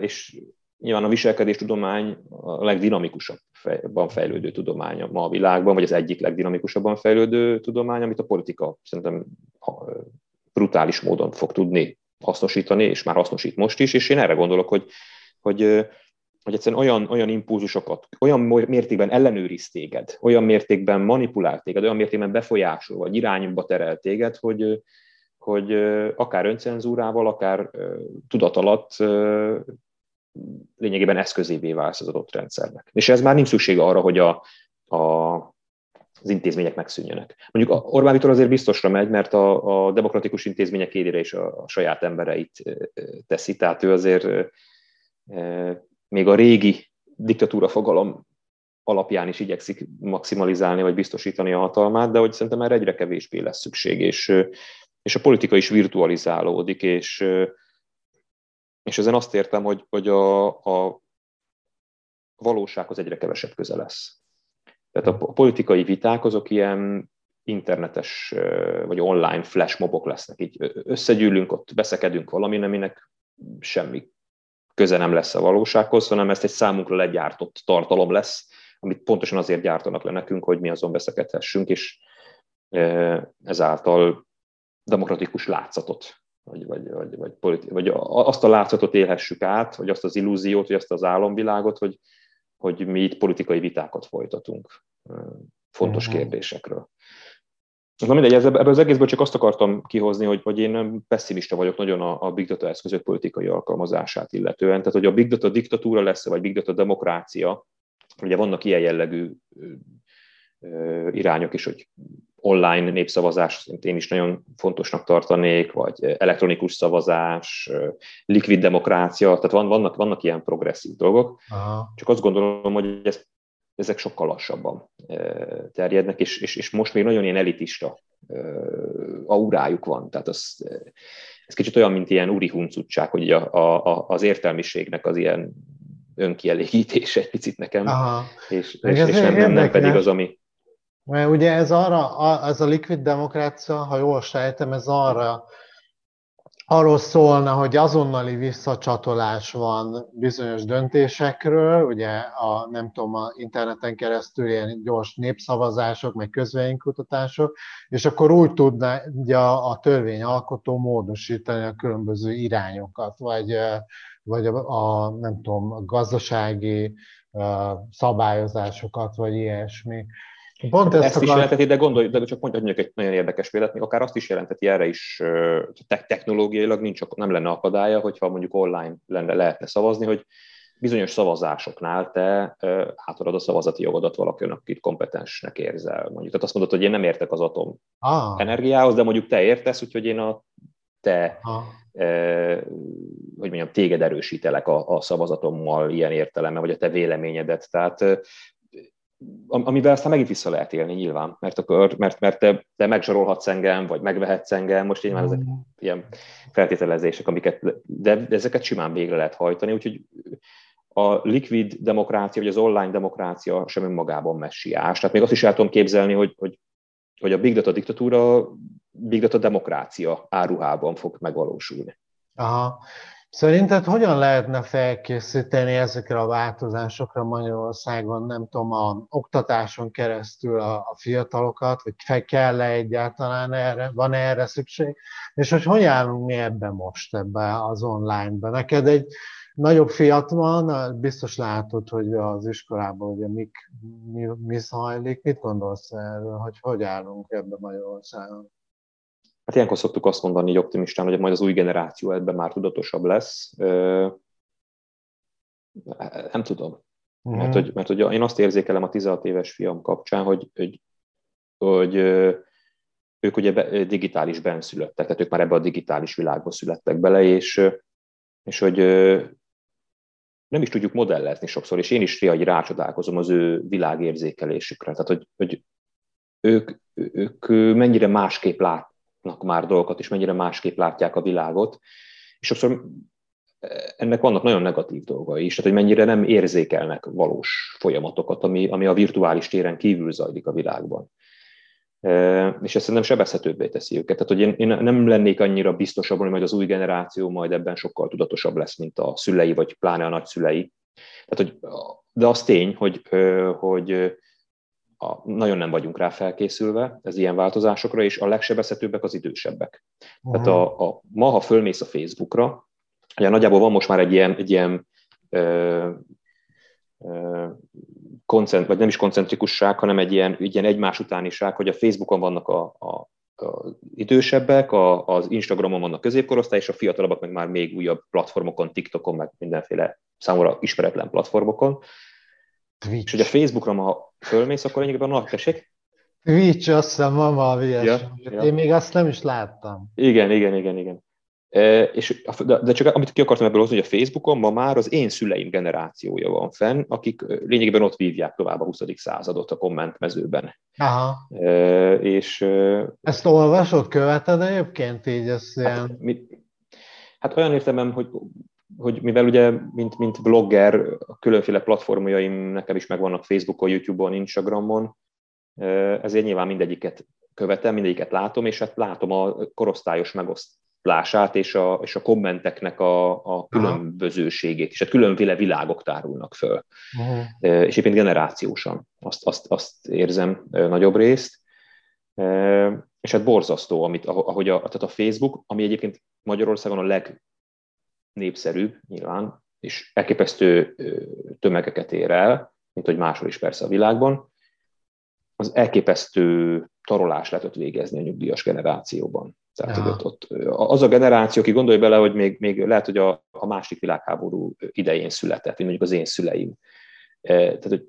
és Nyilván a viselkedéstudomány a legdinamikusabban fejlődő tudománya ma a világban, vagy az egyik legdinamikusabban fejlődő tudomány, amit a politika szerintem brutális módon fog tudni hasznosítani, és már hasznosít most is, és én erre gondolok, hogy, hogy, hogy egyszerűen olyan, olyan impulzusokat, olyan mértékben ellenőriz téged, olyan mértékben manipulál téged, olyan mértékben befolyásol, vagy irányba terel téged, hogy, hogy akár öncenzúrával, akár tudat alatt lényegében eszközévé válsz az adott rendszernek. És ez már nincs szükség arra, hogy a, a, az intézmények megszűnjenek. Mondjuk Orbán Viktor azért biztosra megy, mert a, a demokratikus intézmények élére is a, a saját embereit teszi, tehát ő azért még a régi diktatúra fogalom alapján is igyekszik maximalizálni vagy biztosítani a hatalmát, de hogy szerintem már egyre kevésbé lesz szükség, és, és a politika is virtualizálódik, és és ezen azt értem, hogy, hogy a, a valósághoz egyre kevesebb köze lesz. Tehát a politikai viták azok ilyen internetes vagy online flash mobok lesznek. Így összegyűlünk, ott beszekedünk valami, aminek semmi köze nem lesz a valósághoz, hanem ezt egy számunkra legyártott tartalom lesz, amit pontosan azért gyártanak le nekünk, hogy mi azon beszekedhessünk, és ezáltal demokratikus látszatot vagy, vagy, vagy, vagy, politi- vagy azt a látszatot élhessük át, vagy azt az illúziót, vagy azt az álomvilágot, hogy, hogy mi itt politikai vitákat folytatunk fontos uh-huh. kérdésekről. Na mindegy, ebből az egészből csak azt akartam kihozni, hogy, hogy én pessimista vagyok nagyon a, a big data eszközök politikai alkalmazását illetően. Tehát, hogy a big data diktatúra lesz, vagy big data demokrácia, ugye vannak ilyen jellegű irányok is, hogy online népszavazás, én is nagyon fontosnak tartanék, vagy elektronikus szavazás, likvid demokrácia, tehát van, vannak, vannak ilyen progresszív dolgok. Aha. Csak azt gondolom, hogy ez, ezek sokkal lassabban terjednek, és, és, és most még nagyon ilyen elitista aurájuk van. Tehát az, ez kicsit olyan, mint ilyen úri huncutság, hogy a, a, az értelmiségnek az ilyen önkielégítése egy picit nekem, Aha. és, és, és nem, nem, nem pedig az, ami, mert ugye ez arra, ez a likvid demokrácia, ha jól sejtem, ez arra, arról szólna, hogy azonnali visszacsatolás van bizonyos döntésekről, ugye a, nem tudom, a interneten keresztül ilyen gyors népszavazások, meg közvénykutatások, és akkor úgy tudna ugye a, a törvényalkotó módosítani a különböző irányokat, vagy, vagy a, a nem tudom, a gazdasági szabályozásokat, vagy ilyesmi. Pont ezt, ezt akar... is jelenteti, de gondolj, de csak mondjuk egy nagyon érdekes példát, még akár azt is jelenteti erre is technológiailag nincs, nem lenne akadálya, hogyha mondjuk online lenne, lehetne szavazni, hogy bizonyos szavazásoknál te átadod a szavazati jogodat valakinek, akit kompetensnek érzel. Mondjuk, tehát azt mondod, hogy én nem értek az atom ah. energiához, de mondjuk te értesz, úgyhogy én a te, ah. eh, hogy mondjam, téged erősítelek a, a szavazatommal ilyen értelemmel, vagy a te véleményedet. Tehát amivel aztán megint vissza lehet élni nyilván, mert, akkor, mert, mert te, te megzsarolhatsz engem, vagy megvehetsz engem, most már ezek mm. ilyen feltételezések, amiket, de ezeket simán végre lehet hajtani, úgyhogy a likvid demokrácia, vagy az online demokrácia sem önmagában messiás. Tehát még azt is el tudom képzelni, hogy, hogy, hogy a big data diktatúra big data demokrácia áruhában fog megvalósulni. Aha. Szerinted hogyan lehetne felkészíteni ezekre a változásokra Magyarországon, nem tudom, a oktatáson keresztül a, a fiatalokat, vagy fel kell-e egyáltalán erre, van erre szükség, és hogy hogy állunk mi ebben most, ebbe az online-be? Neked egy nagyobb fiat van, biztos látod, hogy az iskolában ugye mik, mi, mi zajlik, mit gondolsz erről, hogy hogy állunk ebben Magyarországon? Hát ilyenkor szoktuk azt mondani, hogy optimistán, hogy majd az új generáció ebben már tudatosabb lesz. Nem tudom. Mm. Mert, hogy, mert hogy én azt érzékelem a 16 éves fiam kapcsán, hogy, hogy, hogy ők ugye digitális benszülöttek, tehát ők már ebbe a digitális világba születtek bele, és, és hogy nem is tudjuk modellezni sokszor, és én is hogy rácsodálkozom az ő világérzékelésükre. Tehát, hogy, hogy ők, ők mennyire másképp lát, már dolgokat, és mennyire másképp látják a világot. És sokszor ennek vannak nagyon negatív dolgai is, tehát hogy mennyire nem érzékelnek valós folyamatokat, ami, ami a virtuális téren kívül zajlik a világban. E, és ezt szerintem sebezhetőbbé teszi őket. Tehát, hogy én, én nem lennék annyira biztos abban, hogy majd az új generáció majd ebben sokkal tudatosabb lesz, mint a szülei, vagy pláne a nagyszülei. Tehát, hogy, de az tény, hogy, hogy a, nagyon nem vagyunk rá felkészülve ez ilyen változásokra, és a legsebezhetőbbek az idősebbek. Uh-huh. Tehát a, a, ma, ha fölmész a Facebookra, ugye nagyjából van most már egy ilyen, egy ilyen ö, ö, koncent, vagy nem is koncentrikusság, hanem egy ilyen, egy ilyen egymás utániság, hogy a Facebookon vannak a, a az idősebbek, a, az Instagramon vannak középkorosztály, és a fiatalabbak meg már még újabb platformokon, TikTokon, meg mindenféle számomra ismeretlen platformokon. Twitch. És hogy a Facebookra ma fölmész, akkor lényegében nagy tessék. Twitch, azt hiszem, mama a ja, ja. Én még azt nem is láttam. Igen, igen, igen, igen. E, és, de, de csak amit ki akartam ebből hozni, hogy a Facebookon ma már az én szüleim generációja van fenn, akik lényegében ott vívják tovább a 20. századot a kommentmezőben. Aha. E, és, Ezt olvasod, követed egyébként így? Ez hát, ilyen... mi, hát olyan értemem, hogy hogy mivel ugye, mint, mint blogger, a különféle platformjaim nekem is megvannak Facebookon, YouTube-on, Instagramon, ezért nyilván mindegyiket követem, mindegyiket látom, és hát látom a korosztályos megosztlását és a, és a kommenteknek a, a különbözőségét, és hát különféle világok tárulnak föl. Uh-huh. És éppen generációsan azt, azt, azt érzem nagyobb részt. És hát borzasztó, amit, ahogy a, tehát a Facebook, ami egyébként Magyarországon a leg népszerűbb nyilván, és elképesztő tömegeket ér el, mint hogy máshol is persze a világban, az elképesztő tarolás lehetett végezni a nyugdíjas generációban. Tehát, ja. ott, ott, az a generáció, aki gondolja bele, hogy még, még lehet, hogy a, a másik világháború idején született, vagy mondjuk az én szüleim. Tehát, hogy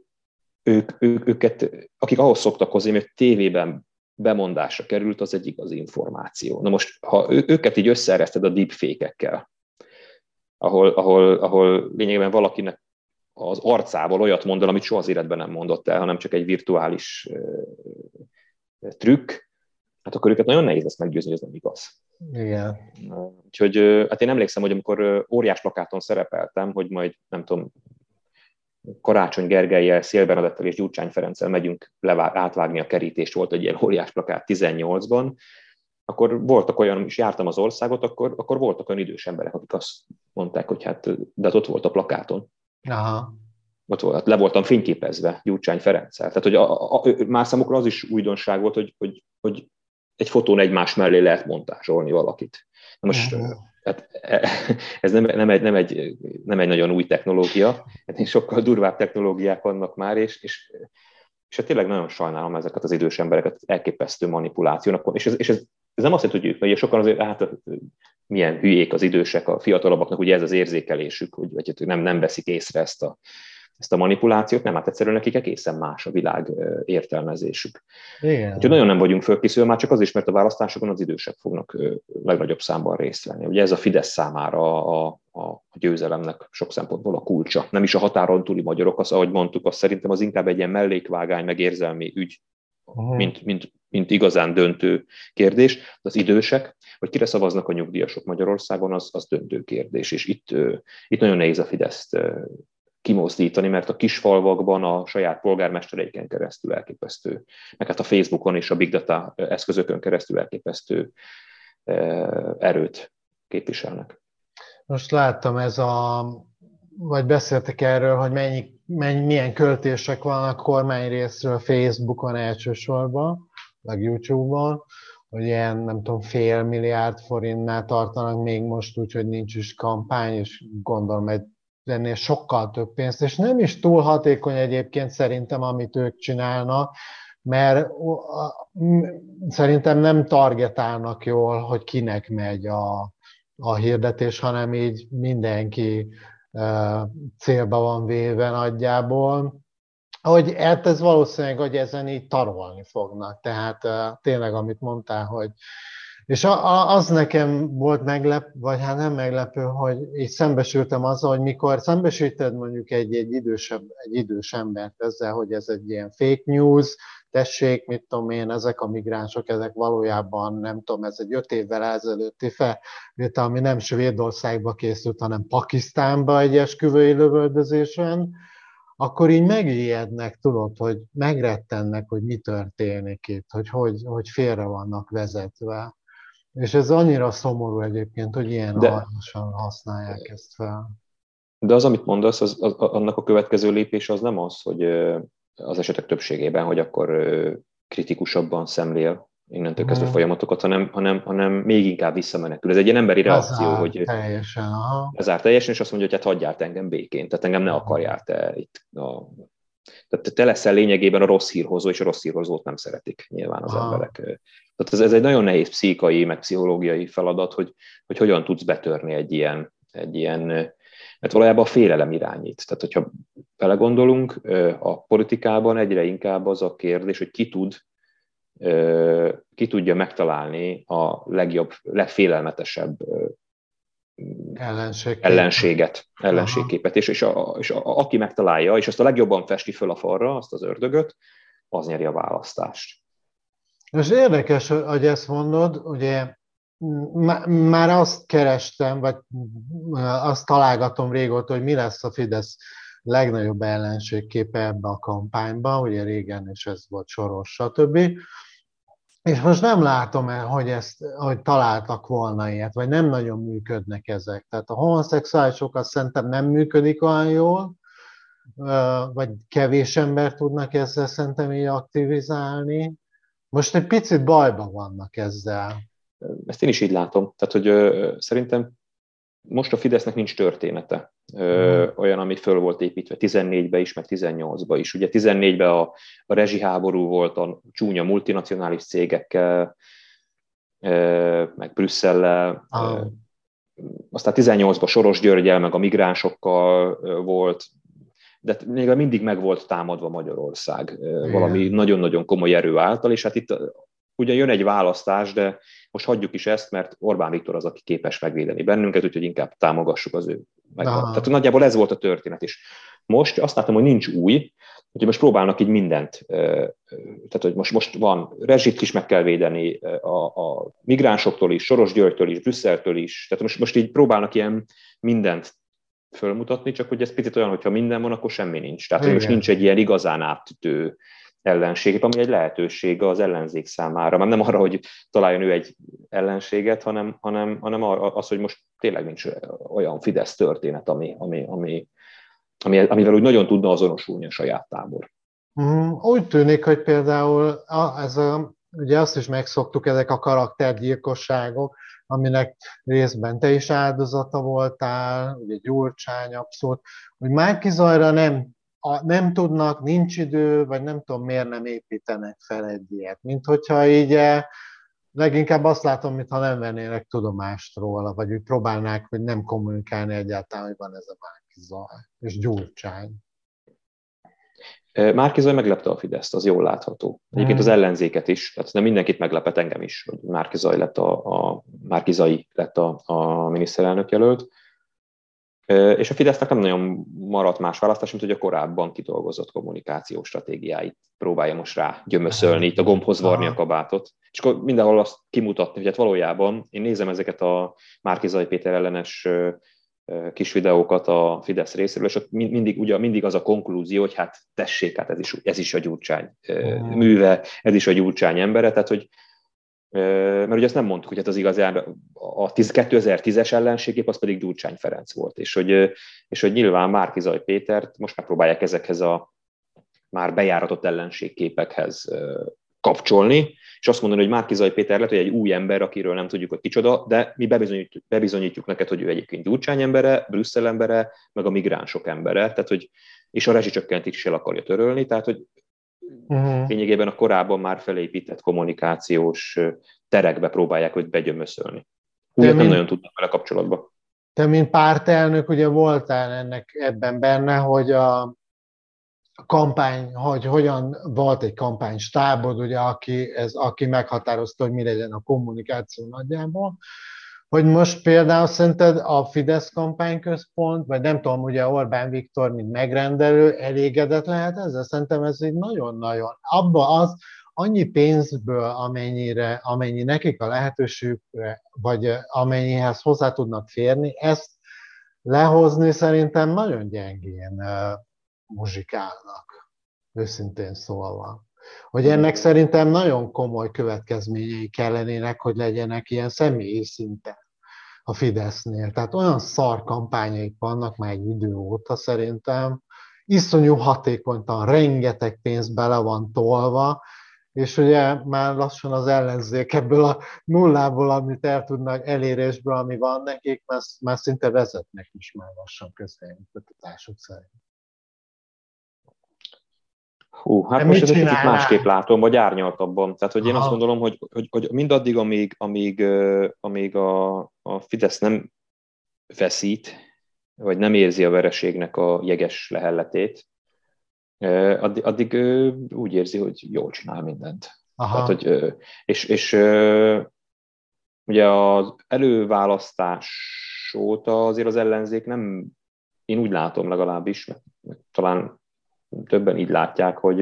ők, ők, őket, akik ahhoz szoktak hozni, hogy tévében bemondásra került, az egy igaz információ. Na most, ha őket így összeereszted a deepfake-ekkel, ahol, ahol, ahol lényegében valakinek az arcával olyat mond el, amit soha az életben nem mondott el, hanem csak egy virtuális trükk, hát akkor őket nagyon nehéz lesz meggyőzni, hogy ez nem igaz. Igen. Úgyhogy hát én emlékszem, hogy amikor óriás plakáton szerepeltem, hogy majd nem tudom, Karácsony Gergelyel, Szél Bernadettel és Gyurcsány Ferenccel megyünk levá- átvágni a kerítést, volt egy ilyen óriás plakát 18-ban, akkor voltak olyan, is jártam az országot, akkor, akkor voltak olyan idős emberek, akik azt mondták, hogy hát, de hát ott volt a plakáton. Aha. Ott volt, le voltam fényképezve Gyurcsány Ferenccel. Tehát, hogy a, a, a, más számukra az is újdonság volt, hogy, hogy, hogy egy fotón egymás mellé lehet montázsolni valakit. Na most hát, [LAUGHS] ez nem, nem, egy, nem, egy, nem egy nagyon új technológia, hát sokkal durvább technológiák vannak már, és, és és hát tényleg nagyon sajnálom ezeket az idős embereket elképesztő manipulációnak. És ez, és ez ez nem azt jelenti, hogy ők, mert sokan azért, hát milyen hülyék az idősek, a fiatalabbaknak ugye ez az érzékelésük, hogy, vagy nem, nem veszik észre ezt a, ezt a manipulációt, nem, hát egyszerűen nekik egészen más a világ értelmezésük. Igen. Úgyhogy nagyon nem vagyunk fölkészülve, már csak az is, mert a választásokon az idősek fognak legnagyobb számban részt venni. Ugye ez a Fidesz számára a, a, a győzelemnek sok szempontból a kulcsa. Nem is a határon túli magyarok, az, ahogy mondtuk, az szerintem az inkább egy ilyen mellékvágány, meg érzelmi ügy, uh-huh. mint, mint, mint igazán döntő kérdés. Az idősek, hogy kire szavaznak a nyugdíjasok Magyarországon, az, az döntő kérdés. És itt, itt nagyon nehéz a Fideszt kimozdítani, mert a kisfalvakban a saját polgármestereiken keresztül elképesztő, meg hát a Facebookon és a Big Data eszközökön keresztül elképesztő erőt képviselnek. Most láttam ez a, vagy beszéltek erről, hogy mennyi, mennyi milyen költések vannak kormány részről Facebookon elsősorban, meg YouTube-on, hogy ilyen, nem tudom, fél milliárd forintnál tartanak még most úgy, hogy nincs is kampány, és gondolom egy ennél sokkal több pénzt, és nem is túl hatékony egyébként szerintem, amit ők csinálnak, mert szerintem nem targetálnak jól, hogy kinek megy a, a hirdetés, hanem így mindenki célba van véve nagyjából. Hogy hát ez valószínűleg, hogy ezen így tarolni fognak. Tehát tényleg, amit mondtál, hogy és az nekem volt meglep, vagy hát nem meglepő, hogy így szembesültem azzal, hogy mikor szembesíted mondjuk egy, egy, idősebb, egy idős embert ezzel, hogy ez egy ilyen fake news, tessék, mit tudom én, ezek a migránsok, ezek valójában, nem tudom, ez egy öt évvel ezelőtti felvétel, ami nem Svédországba készült, hanem Pakisztánba egy esküvői lövöldözésen, akkor így megijednek, tudod, hogy megrettennek, hogy mi történik itt, hogy, hogy, hogy félre vannak vezetve. És ez annyira szomorú egyébként, hogy ilyen de, használják ezt fel. De az, amit mondasz, az, az, annak a következő lépés az nem az, hogy az esetek többségében, hogy akkor kritikusabban szemlél innentől kezdve hmm. folyamatokat, hanem, hanem, hanem még inkább visszamenekül. Ez egy ilyen emberi reakció, Lezár, hogy teljesen, aha. lezár teljesen, és azt mondja, hogy hát hagyjál engem békén, tehát engem ne akarjál te itt a tehát te leszel lényegében a rossz hírhozó, és a rossz hírhozót nem szeretik nyilván az Aha. emberek. Tehát ez, ez egy nagyon nehéz pszichai, meg pszichológiai feladat, hogy, hogy hogyan tudsz betörni egy ilyen, egy ilyen, mert valójában a félelem irányít. Tehát, hogyha belegondolunk, a politikában egyre inkább az a kérdés, hogy ki tud ki tudja megtalálni a legjobb, legfélelmetesebb ellenségképet, ellenséget, ellenségképet, és, és, a, és a, aki megtalálja, és azt a legjobban festi föl a falra, azt az ördögöt, az nyeri a választást. Most érdekes, hogy ezt mondod, ugye már azt kerestem, vagy azt találgatom régóta, hogy mi lesz a Fidesz legnagyobb ellenségképe ebbe a kampányba, ugye régen is ez volt Soros, stb. És most nem látom el, hogy, ezt, hogy találtak volna ilyet, vagy nem nagyon működnek ezek. Tehát a homoszexuálisokat szerintem nem működik olyan jól, vagy kevés ember tudnak ezzel szerintem így aktivizálni. Most egy picit bajban vannak ezzel. Ezt én is így látom. Tehát, hogy ö, szerintem most a Fidesznek nincs története. Ö, olyan, ami föl volt építve 14-be is, meg 18-ba is. Ugye 14-ben a, a rezsiháború volt a csúnya multinacionális cégekkel, ö, meg Brüsszellel, ah. aztán 18-ban Soros Györgyel, meg a migránsokkal volt, de még mindig meg volt támadva Magyarország Igen. valami nagyon-nagyon komoly erő által, és hát itt ugyan jön egy választás, de most hagyjuk is ezt, mert Orbán Viktor az, aki képes megvédeni bennünket, úgyhogy inkább támogassuk az ő meg. Tehát nagyjából ez volt a történet is. Most azt látom, hogy nincs új, hogy most próbálnak így mindent, tehát hogy most, most van rezsit is meg kell védeni, a, a migránsoktól is, Soros Györgytől is, Brüsszeltől is, tehát most, most így próbálnak ilyen mindent fölmutatni, csak hogy ez picit olyan, hogyha minden van, akkor semmi nincs. Tehát hogy most nincs egy ilyen igazán áttütő ellenség, ami egy lehetőség az ellenzék számára. Már nem arra, hogy találjon ő egy ellenséget, hanem, hanem, hanem az, hogy most tényleg nincs olyan Fidesz történet, ami, ami, ami, ami, amivel úgy nagyon tudna azonosulni a saját tábor. Mm, úgy tűnik, hogy például ez a, ugye azt is megszoktuk, ezek a karaktergyilkosságok, aminek részben te is áldozata voltál, ugye Gyurcsány abszolút, hogy Márki Zajra nem, a, nem tudnak, nincs idő, vagy nem tudom miért nem építenek fel egy ilyet. Mint hogyha így eh, leginkább azt látom, mintha nem vennének tudomást róla, vagy úgy próbálnák, hogy nem kommunikálni egyáltalán, hogy van ez a Márki Zaj, és Gyurcsány. Márkizaj meglepte a Fideszt, az jól látható. Egyébként az hmm. ellenzéket is, tehát nem mindenkit meglepett engem is, hogy Márkizaj lett a, a, Márkizai lett a, a miniszterelnök jelölt. És a Fidesznek nem nagyon maradt más választás, mint hogy a korábban kidolgozott kommunikációs stratégiáit próbálja most rá gyömöszölni, itt a gombhoz varni a kabátot. És akkor mindenhol azt kimutatni, hogy hát valójában én nézem ezeket a Márkizai Péter ellenes kis videókat a Fidesz részéről, és ott mindig, ugye, mindig az a konklúzió, hogy hát tessék, hát ez is, ez is a gyurcsány műve, ez is a gyurcsány embere, tehát hogy mert ugye azt nem mondtuk, hogy hát az igazán a 2010-es ellenségép az pedig Gyurcsány Ferenc volt, és hogy, és hogy nyilván Márkizaj Pétert most megpróbálják ezekhez a már bejáratott ellenségképekhez kapcsolni, és azt mondani, hogy Márkizaj Péter lehet, hogy egy új ember, akiről nem tudjuk, hogy kicsoda, de mi bebizonyítjuk, bebizonyítjuk neked, hogy ő egyébként Gyurcsány embere, Brüsszel embere, meg a migránsok embere, tehát hogy, és a rezsicsökkentést is el akarja törölni, tehát hogy uh-huh. lényegében a korábban már felépített kommunikációs terekbe próbálják őt begyömöszölni. Úgy nem nagyon tudnak vele kapcsolatba. Te, mint pártelnök, ugye voltál ennek ebben benne, hogy a kampány, hogy hogyan volt egy kampánystábod, ugye, aki, ez, aki meghatározta, hogy mi legyen a kommunikáció nagyjából, hogy most például szerinted a Fidesz kampányközpont, vagy nem tudom, ugye Orbán Viktor, mint megrendelő, elégedett lehet ezzel? Szerintem ez így nagyon-nagyon. Abba az, annyi pénzből, amennyire, amennyi nekik a lehetőség, vagy amennyihez hozzá tudnak férni, ezt lehozni szerintem nagyon gyengén muzsikálnak, őszintén szólva. Hogy ennek szerintem nagyon komoly következményei kellenének, hogy legyenek ilyen személyi szinten a Fidesznél. Tehát olyan szar kampányaik vannak már egy idő óta szerintem, iszonyú hatékonytan, rengeteg pénz bele van tolva, és ugye már lassan az ellenzék ebből a nullából, amit el tudnak elérésből, ami van nekik, már, már szinte vezetnek is már lassan közvéleménykutatások szerint. Hú, hát De most ezt kicsit másképp látom, vagy árnyaltabban. Tehát, hogy én Aha. azt gondolom, hogy, hogy, hogy mindaddig, amíg, amíg, amíg a, a Fidesz nem feszít, vagy nem érzi a vereségnek a jeges lehelletét, addig, addig úgy érzi, hogy jól csinál mindent. Aha. Tehát, hogy, és, és ugye az előválasztás óta azért az ellenzék nem, én úgy látom legalábbis, mert talán többen így látják, hogy,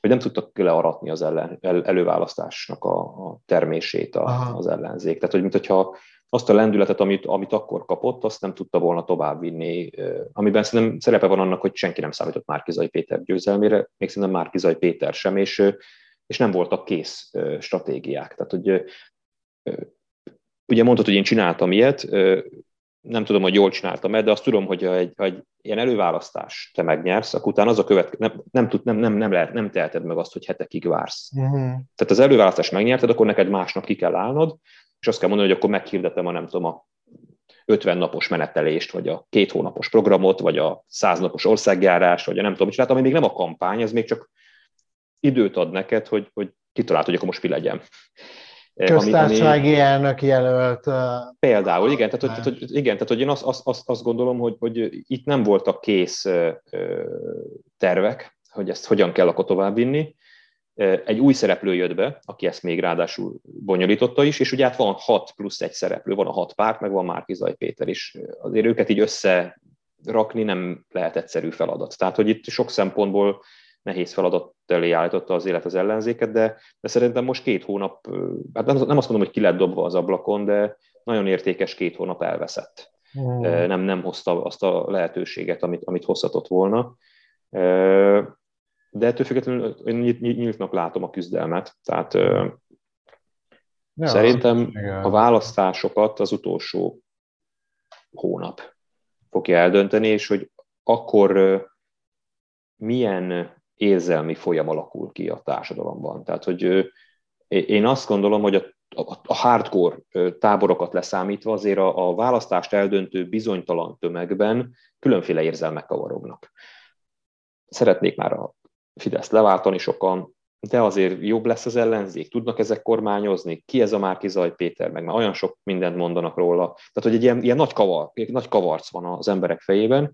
hogy nem tudtak learatni az ellen, el, előválasztásnak a, a termését a, az ellenzék. Tehát, hogy mintha azt a lendületet, amit, amit akkor kapott, azt nem tudta volna továbbvinni, amiben szerintem szerepe van annak, hogy senki nem számított Márkizai Péter győzelmére, még szerintem Márkizai Péter sem, és, és nem voltak kész stratégiák. Tehát, hogy ugye mondtad, hogy én csináltam ilyet, nem tudom, hogy jól csináltam de azt tudom, hogy ha egy, ha egy ilyen előválasztás te megnyersz, akkor utána az a követ, nem, nem, tud, nem, nem, nem, lehet, nem teheted meg azt, hogy hetekig vársz. Uh-huh. Tehát az előválasztást megnyerted, akkor neked másnap ki kell állnod, és azt kell mondani, hogy akkor meghirdetem a nem tudom, a 50 napos menetelést, vagy a két hónapos programot, vagy a 100 napos országjárás, vagy a nem tudom, mit ami még nem a kampány, ez még csak időt ad neked, hogy, hogy kitalált, hogy akkor most mi legyen. Köztársasági ami, elnök jelölt. Például, igen, tehát, hogy, hogy, igen, tehát hogy én azt, azt, azt, azt gondolom, hogy, hogy itt nem voltak kész tervek, hogy ezt hogyan kell akkor továbbvinni. Egy új szereplő jött be, aki ezt még ráadásul bonyolította is, és ugye hát van hat plusz egy szereplő, van a hat párt, meg van Márkizaj Péter is. Azért őket így összerakni nem lehet egyszerű feladat. Tehát, hogy itt sok szempontból nehéz feladat elé állította az élet az ellenzéket, de, de szerintem most két hónap, hát nem, nem azt mondom, hogy ki lett dobva az ablakon, de nagyon értékes két hónap elveszett. Mm. Nem, nem hozta azt a lehetőséget, amit, amit hozhatott volna. De ettől függetlenül én nyíltnak látom a küzdelmet. Tehát ja, szerintem a választásokat az utolsó hónap fogja eldönteni, és hogy akkor milyen érzelmi folyam alakul ki a társadalomban. Tehát, hogy én azt gondolom, hogy a, a, hardcore táborokat leszámítva azért a, a választást eldöntő bizonytalan tömegben különféle érzelmek kavarognak. Szeretnék már a Fidesz leváltani sokan, de azért jobb lesz az ellenzék, tudnak ezek kormányozni, ki ez a Márki Zaj Péter, meg már olyan sok mindent mondanak róla. Tehát, hogy egy ilyen, ilyen nagy, kavar, nagy kavarc van az emberek fejében,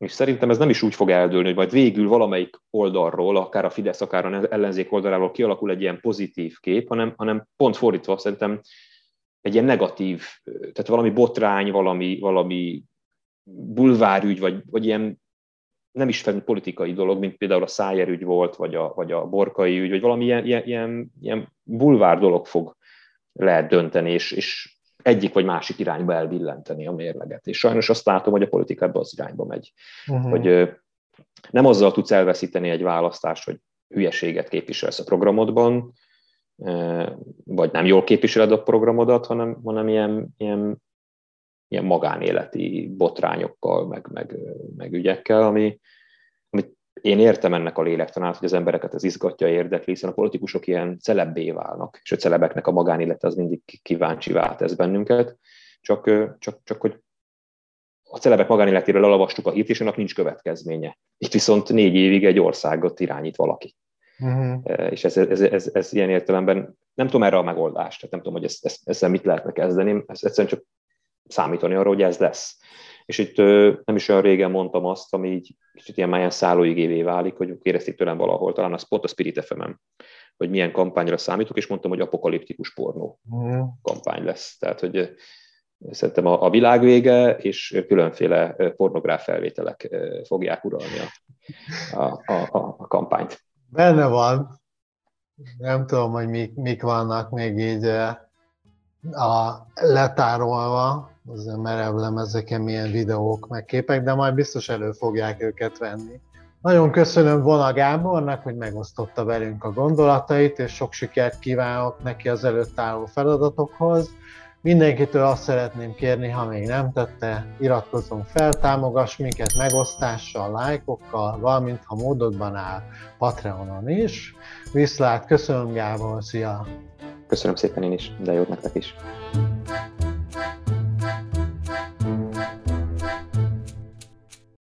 és szerintem ez nem is úgy fog eldőlni, hogy majd végül valamelyik oldalról, akár a Fidesz, akár a ellenzék oldaláról kialakul egy ilyen pozitív kép, hanem, hanem pont fordítva szerintem egy ilyen negatív, tehát valami botrány, valami, valami bulvárügy, vagy, vagy ilyen nem is politikai dolog, mint például a Szájer ügy volt, vagy a, vagy a Borkai ügy, vagy valami ilyen, ilyen, ilyen bulvár dolog fog lehet dönteni, és, és egyik vagy másik irányba elbillenteni a mérleget. És sajnos azt látom, hogy a politika ebbe az irányba megy. Uh-huh. Hogy nem azzal tudsz elveszíteni egy választást, hogy hülyeséget képviselsz a programodban, vagy nem jól képviseled a programodat, hanem, hanem ilyen, ilyen, ilyen magánéleti botrányokkal, meg, meg, meg ügyekkel, ami, én értem ennek a lélektanát, hogy az embereket ez izgatja, érdekli, hiszen a politikusok ilyen celebbé válnak, és a celebeknek a magánélete az mindig kíváncsivá tesz bennünket, csak, csak, csak hogy a celebek magánéletéről elolvastuk a hírt, és annak nincs következménye. Itt viszont négy évig egy országot irányít valaki. Uh-huh. És ez, ez, ez, ez, ilyen értelemben nem tudom erre a megoldást, tehát nem tudom, hogy ezt, ezt, ezzel mit lehetne kezdeni, ez egyszerűen csak számítani arra, hogy ez lesz. És itt nem is olyan régen mondtam azt, ami így kicsit ilyen máján szállóigévé válik, hogy kérdezték tőlem valahol, talán az pont a Spirit fm hogy milyen kampányra számítok, és mondtam, hogy apokaliptikus pornó uh-huh. kampány lesz. Tehát, hogy szerintem a, a világ vége, és különféle pornográf felvételek fogják uralni a, a, a, a kampányt. Benne van. Nem tudom, hogy mik, mik vannak még így a letárolva, az merev lemezeken milyen videók, meg képek, de majd biztos elő fogják őket venni. Nagyon köszönöm Vona Gábornak, hogy megosztotta velünk a gondolatait, és sok sikert kívánok neki az előtt álló feladatokhoz. Mindenkitől azt szeretném kérni, ha még nem tette, iratkozzon fel, támogass minket megosztással, lájkokkal, valamint ha módodban áll Patreonon is. Viszlát, köszönöm Gábor, szia! Köszönöm szépen én is, de jót nektek is!